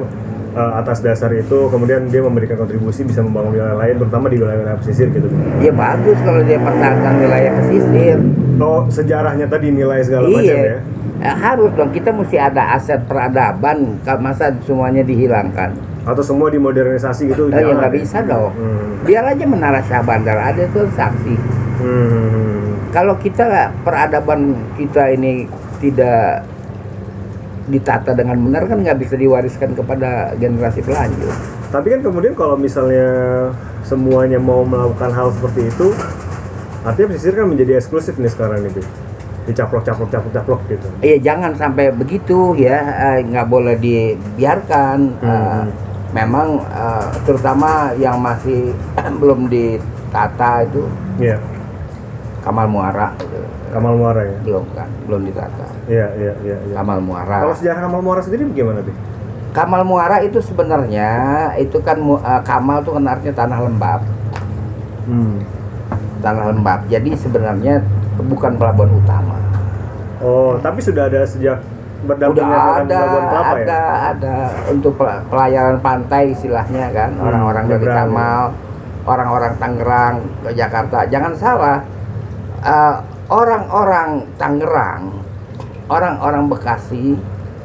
eh, atas dasar itu kemudian dia memberikan kontribusi bisa membangun wilayah lain terutama di wilayah-wilayah pesisir gitu Ya bagus kalau dia pertahankan wilayah pesisir. oh sejarahnya tadi nilai segala macam ya Iya. Eh, harus dong kita mesti ada aset peradaban. Masa semuanya dihilangkan? atau semua dimodernisasi gitu Oh, ya nggak bisa dong. Hmm. Biar aja menara Syah Bandar ada tuh saksi. Hmm. Kalau kita peradaban kita ini tidak ditata dengan benar kan nggak bisa diwariskan kepada generasi pelanjut. Tapi kan kemudian kalau misalnya semuanya mau melakukan hal seperti itu, artinya pesisir kan menjadi eksklusif nih sekarang itu. Dicaplok, caplok, caplok, caplok gitu. Iya jangan sampai begitu ya eh, nggak boleh dibiarkan. Eh, Hmm. memang eh, terutama yang masih belum ditata itu Iya, Kamal Muara itu. Kamal Muara ya. belum kan belum ditata. Iya, iya, iya. iya. Kamal Muara. Kalau sejarah Kamal Muara sendiri bagaimana tuh? Kamal Muara itu sebenarnya itu kan eh, Kamal tuh kan artinya tanah lembab, Hmm. tanah lembab. Jadi sebenarnya bukan pelabuhan utama. Oh, tapi sudah ada sejak berdampingan Udah dengan ada, Pelabuhan Kelapa ada, ya? ada untuk pel- pelayaran pantai istilahnya kan Hmm, orang-orang dari nyebrang, Kamal, orang-orang Tangerang ke Jakarta. Jangan salah, eh, orang-orang Tangerang, orang-orang Bekasi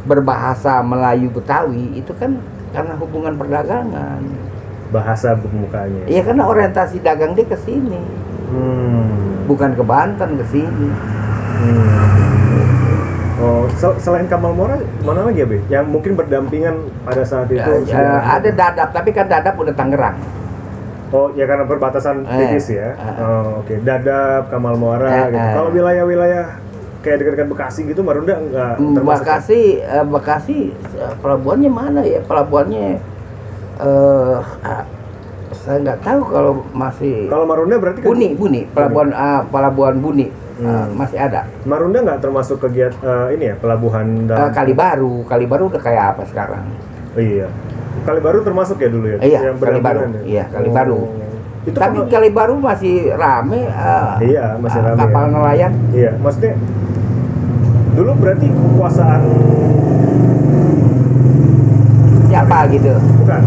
berbahasa Melayu Betawi itu kan karena hubungan perdagangan. Bahasa pemukanya. Iya karena orientasi dagang dia ke sini, Hmm. bukan ke Banten ke sini. Hmm. Oh, sel- selain Kamal Muara, mana lagi ya, Be? Yang mungkin berdampingan pada saat itu? Eh, sudah- ada dadap, tapi kan dadap udah Tangerang. Oh, ya karena perbatasan tipis ya. eh. Oh, oke. Dadap, Kamal Muara Eh, gitu. Kalau wilayah-wilayah kayak dekat-dekat Bekasi gitu, Marunda enggak Hmm, termasuk. Bekasi, eh, Bekasi eh, pelabuhannya mana ya? Pelabuhannya eh ah, saya nggak tahu kalau masih Kalau Marunda berarti kan Buni, Buni, pelabuhan ah, pelabuhan Buni ah, Hmm. masih ada. Marunda nggak termasuk kegiatan eh, ini ya, pelabuhan Eh, dalam Kali Baru, Kali Baru udah kayak apa sekarang? Oh, iya. Kali Baru termasuk ya dulu ya? Iya, Yang Kali Baru. ya? Iya, Kali Oh. Baru. Itu Tapi kalau- Kali Baru masih rame. eh, Iya, masih ah, rame Kapal ya. nelayan. Iya, maksudnya dulu berarti kekuasaan Siapa gitu? bukan?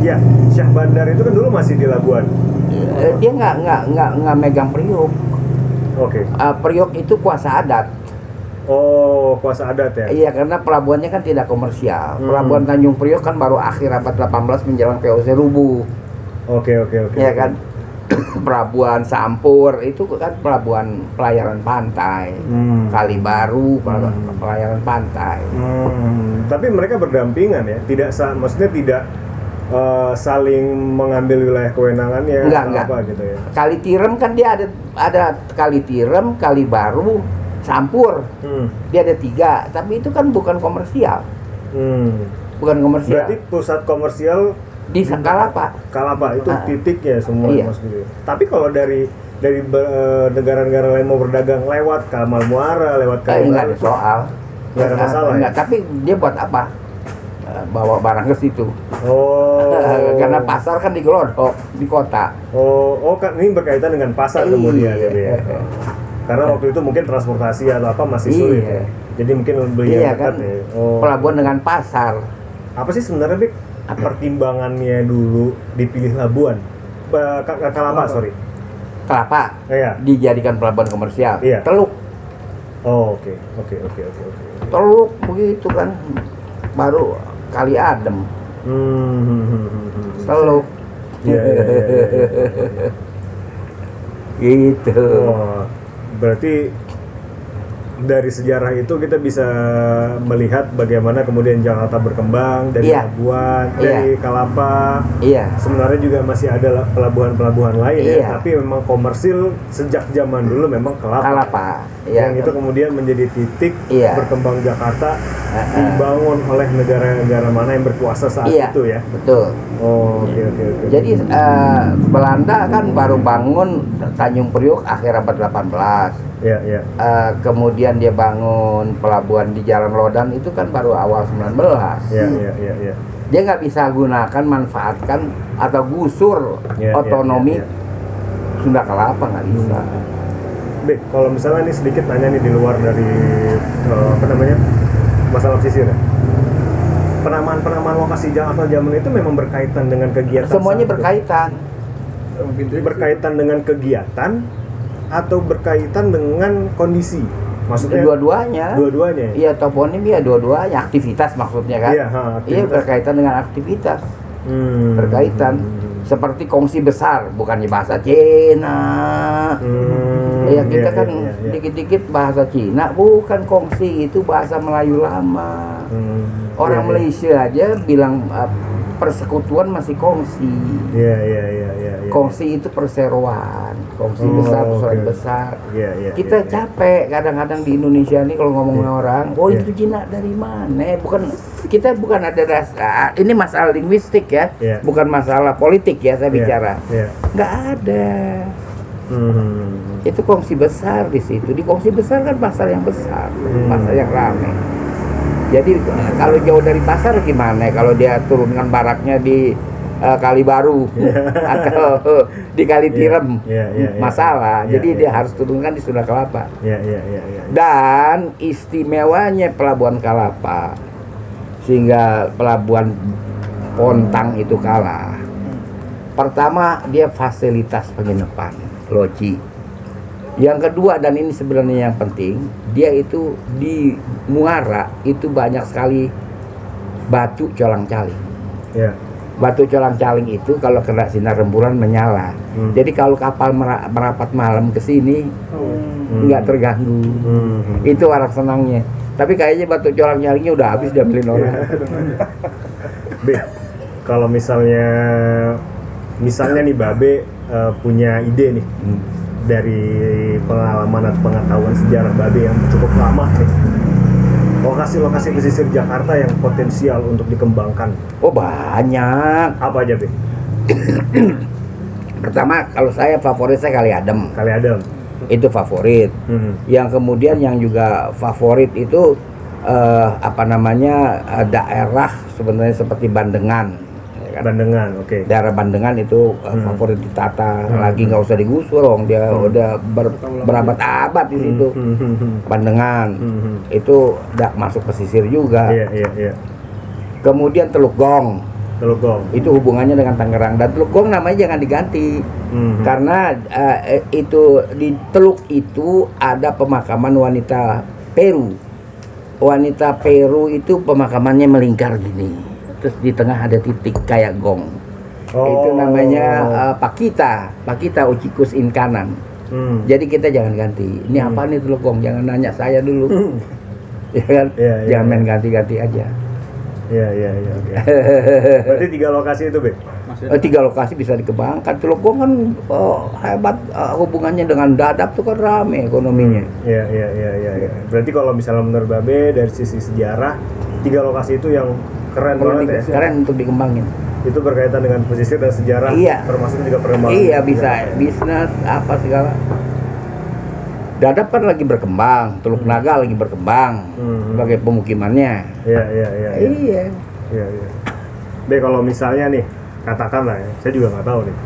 Iya, Syah Bandar itu kan dulu masih di Labuan. Eh, dia nggak nggak nggak nggak megang priok. Oke. Eh, priok itu kuasa adat. Oh, kuasa adat ya? Iya karena pelabuhannya kan tidak komersial. Hmm. Pelabuhan Tanjung Priok kan baru akhir abad 18 menjelang VOC rubuh. Oke, oke, oke. Ya kan. pelabuhan Sampur itu kan pelabuhan pelayaran pantai. Hmm. Kali Baru pelabuhan Hmm. pelayaran pantai. Hmm, tapi mereka berdampingan ya, tidak maksudnya tidak eh, saling mengambil wilayah kewenangannya Enggak, atau enggak. apa gitu ya. Kali Tirem kan dia ada ada Kali Tirem, Kali Baru, Sampur. Hmm. Dia ada tiga, tapi itu kan bukan komersial, Hmm. bukan komersial. Berarti pusat komersial di Kalapa. Kalapa itu Ah. titiknya semua Iya. Budi. Tapi kalau dari dari eh, negara-negara lain mau berdagang lewat Kamal Muara, lewat Eh, Kali enggak ada soal. Nggak ada masalah ya? Enggak, tapi dia buat apa? Eh, Bawa barang ke situ. Oh. Karena pasar kan di Glodok, di kota. Oh, oh kan ini berkaitan dengan pasar kemudian Iya. gitu ya. Karena waktu itu mungkin transportasi atau apa masih sulit Iya. ya. Jadi mungkin beli Iya yang dekat kan, ya. Oh. pelabuhan dengan pasar. Apa sih sebenarnya Bik pertimbangannya dulu dipilih Labuan? Eh, Ka- Ka- Kalapa, sorry. Kelapa Iya. dijadikan pelabuhan komersial. Iya. Teluk, Oh, oke. Oke, oke, oke, oke. teluk begitu kan. Baru kali adem, Hmm, hmm, hmm, hmm, hmm. teluk. Iya, iya, iya, iya, iya, iya. gitu. Oh, berarti dari sejarah itu kita bisa melihat bagaimana kemudian Jakarta berkembang dari Iya. Labuan, Iya. dari Kalapa. Iya. Sebenarnya juga masih ada la- pelabuhan-pelabuhan lain Iya. ya, tapi memang komersil sejak zaman dulu memang Kalapa. Kalapa. Iya. Yang itu kemudian menjadi titik Iya. berkembang Jakarta dibangun oleh negara-negara mana yang berkuasa saat Iya. itu ya. Betul. Oh, oke oke oke. Jadi eh, Belanda kan baru bangun Tanjung Priok akhir abad 18. ya ya. Eh, kemudian dia bangun pelabuhan di Jalan Lodan itu kan baru awal 19. Ya ya ya ya. Dia nggak bisa gunakan manfaatkan atau gusur Ya, ya, otonomi ya, ya. Sunda Kelapa nggak bisa. Bek, kalau misalnya ini sedikit nanya nih di luar dari eh, apa namanya masalah pesisir ya. Penamaan-penamaan lokasi Jakarta zaman itu memang berkaitan dengan kegiatan. Semuanya berkaitan. Itu Berkaitan dengan kegiatan atau berkaitan dengan kondisi. Maksudnya Dua-duanya. dua-duanya. ya? Iya toponim ya dua-duanya aktivitas maksudnya kan. Iya, ha, Iya aktivitas. berkaitan dengan aktivitas. Hmm. berkaitan seperti kongsi besar bukannya bahasa Cina Hmm, ya kita iya, kan iya, iya. dikit-dikit bahasa Cina bukan kongsi itu bahasa Melayu lama Hmm, orang iya, Malaysia aja bilang uh, persekutuan masih kongsi Iya iya iya iya. iya. kongsi itu perseroan kongsi Oh, besar perseroan oke. besar Iya iya. kita iya, iya. capek kadang-kadang di Indonesia nih kalau ngomong sama Iya. orang oh Iya. itu Cina dari mana bukan kita bukan ada rasa ini masalah linguistik ya Iya. bukan masalah politik ya saya bicara Iya. nggak ada Hmm. itu kongsi besar di situ. Di kongsi besar kan pasar yang besar Hmm. pasar yang ramai jadi eh, kalau jauh dari pasar gimana? Kalau dia turunkan baraknya di eh, Kali Baru atau di Kali Iya, Tirem. Iya, iya, iya. masalah. Iya, jadi iya. dia harus turunkan di Sunda Kelapa Iya iya iya iya. dan istimewanya pelabuhan Kalapa. Sehingga pelabuhan Pontang itu kalah. Pertama dia fasilitas penginapan loji yang kedua dan ini sebenarnya yang penting dia itu di Muara itu banyak sekali batu colang caling Iya. batu colang caling itu kalau kena sinar rembulan menyala Hmm. jadi kalau kapal mera- merapat malam ke sini Hmm. nggak terganggu Hmm. itu orang senangnya tapi kayaknya batu colang nyalingnya udah habis diambilin Iya. orang B, kalau misalnya misalnya nih Babe eh, punya ide nih Hmm. dari pengalaman atau pengetahuan sejarah Babe yang cukup lama nih. Lokasi-lokasi pesisir Jakarta yang potensial untuk dikembangkan. oh banyak Apa aja, Be? pertama kalau saya favorit saya kali adem Kali Adam. itu favorit Hmm. yang kemudian yang juga favorit itu eh, apa namanya eh, daerah sebenarnya seperti Bandengan kan? Bandengan, oke. daerah Bandengan itu uh, Hmm. favorit ditata Hmm. lagi nggak usah digusur dong dia Hmm. udah ber- berabad-abad di situ Hmm, hmm, hmm, Bandengan hmm, hmm. itu udah masuk pesisir juga Iya, iya, iya. kemudian Teluk Gong Teluk Gong. itu hubungannya dengan Tangerang dan Teluk Gong namanya jangan diganti Hmm, hmm. karena eh, itu di Teluk itu ada pemakaman wanita Peru wanita Peru itu pemakamannya melingkar gini terus di tengah ada titik kayak gong itu Oh. namanya eh, Pakita Pakita Ucikus Inkanan Hmm. jadi kita jangan ganti ini Hmm. apa nih Teluk Gong jangan nanya saya dulu ya kan Iya, iya, jangan main iya. ganti-ganti aja Iya, iya, iya. oke. Berarti tiga lokasi itu, Be? Masih Eh, tiga lokasi bisa dikembangkan. Telukung kan oh, hebat eh, hubungannya dengan dadap tuh kan rame ekonominya. Iya, iya, iya, iya. iya. Berarti kalau misalnya menurut Babe dari sisi sejarah, tiga lokasi itu yang keren Perlu banget di- ya. keren untuk dikembangin. Itu berkaitan dengan pesisir dan sejarah, Iya. termasuk juga perkembangan. Iya bisa bisnis apa segala. Dadap kan lagi berkembang, Teluk Naga lagi berkembang Hmm. sebagai pemukimannya. Iya, iya, iya. iya. Iya. Iya, iya. Be kalau misalnya nih, katakanlah ya, saya juga nggak tahu nih.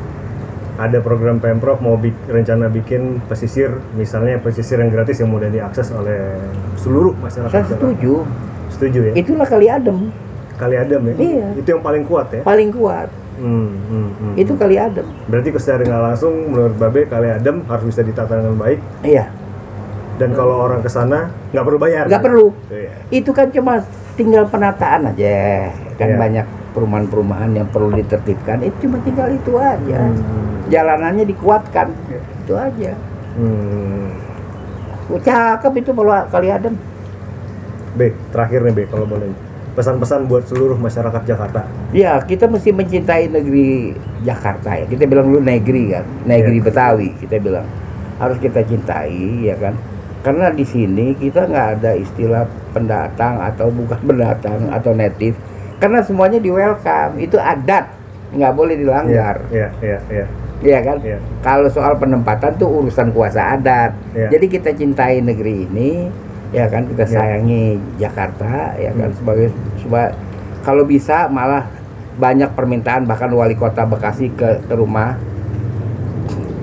Ada program Pemprov mau bik- rencana bikin pesisir, misalnya pesisir yang gratis yang mudah diakses oleh seluruh masyarakat. Saya setuju. Setuju ya? Itulah kali adem Kali Adam ya? Iya. Itu yang paling kuat ya? paling kuat. Hmm, hmm, hmm. Itu kali adem. Berarti secara nggak langsung menurut Babe Kali Adam harus bisa ditata dengan baik Iya. dan kalau orang ke sana nggak perlu bayar. Nggak perlu. Iya. Itu kan cuma tinggal penataan aja. Kan Iya. banyak perumahan-perumahan yang perlu ditertibkan. Itu cuma tinggal itu aja. Hmm. Jalanannya dikuatkan. Iya. Itu aja. Hmm. Oh, cakep itu kalau kali adem. B, terakhir nih B kalau boleh. Pesan-pesan buat seluruh masyarakat Jakarta. Ya, kita mesti mencintai negeri Jakarta ya. Kita bilang dulu negeri kan, negeri Iya. Betawi kita bilang harus kita cintai ya kan. Karena di sini kita nggak ada istilah pendatang atau bukan pendatang atau native. Karena semuanya di welcome, itu adat, nggak boleh dilanggar. Iya, iya, iya. Iya kan? Iya. Kalau soal penempatan tuh urusan kuasa adat. Iya. Jadi kita cintai negeri ini, ya kan? Kita Iya. sayangi Jakarta, ya kan? Hmm. Sebagai supaya kalau bisa malah banyak permintaan bahkan wali kota Bekasi ke, ke rumah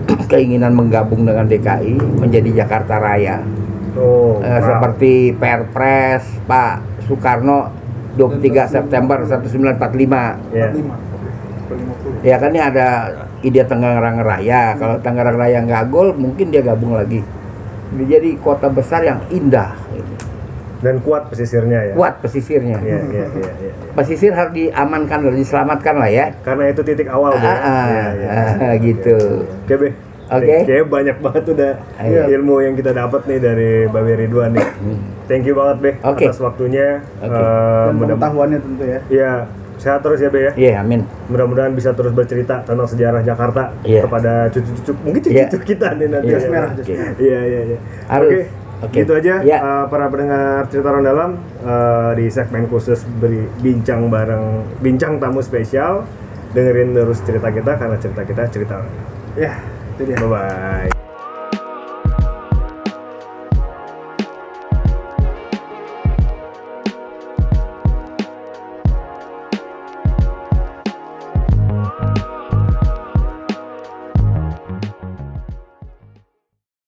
keinginan menggabung dengan DKI menjadi Jakarta Raya. Oh, Eh, wow. seperti Perpres Pak Soekarno 23 September 1945. Iya. 45. Oke. 50. Ya kan ini ada ide Tangerang Raya. Kalau Tangerang Raya nggak gol, mungkin dia gabung lagi. Dia Jadi kota besar yang indah. Dan kuat pesisirnya ya. kuat pesisirnya. Iya, iya, iya, iya. Pesisir harus diamankan dan diselamatkan lah ya. Karena itu titik awal. Ah, ah, Iya, iya. ah, gitu. Oke, Be. Oke. Kayaknya banyak banget udah Iya. ilmu yang kita dapat nih dari Babe Ridwan nih. Thank you banget, Be, Oke. atas waktunya. Oke. Eh, Dan pengetahuannya tentu ya. Iya, sehat terus ya, Be ya. Iya, amin. Mudah-mudahan bisa terus bercerita tentang sejarah Jakarta Iya. kepada cucu-cucu mungkin Iya. cucu-cucu kita nih nanti. Iya. Jas merah, jas Oke. merah. Iya, iya, iya. Harus. Oke. Oke. Gitu aja Iya. eh, para pendengar cerita orang dalam eh, di segmen khusus beri bincang bareng bincang tamu spesial. Dengerin terus cerita kita karena cerita kita cerita orang. Ya, itu dia. Bye bye.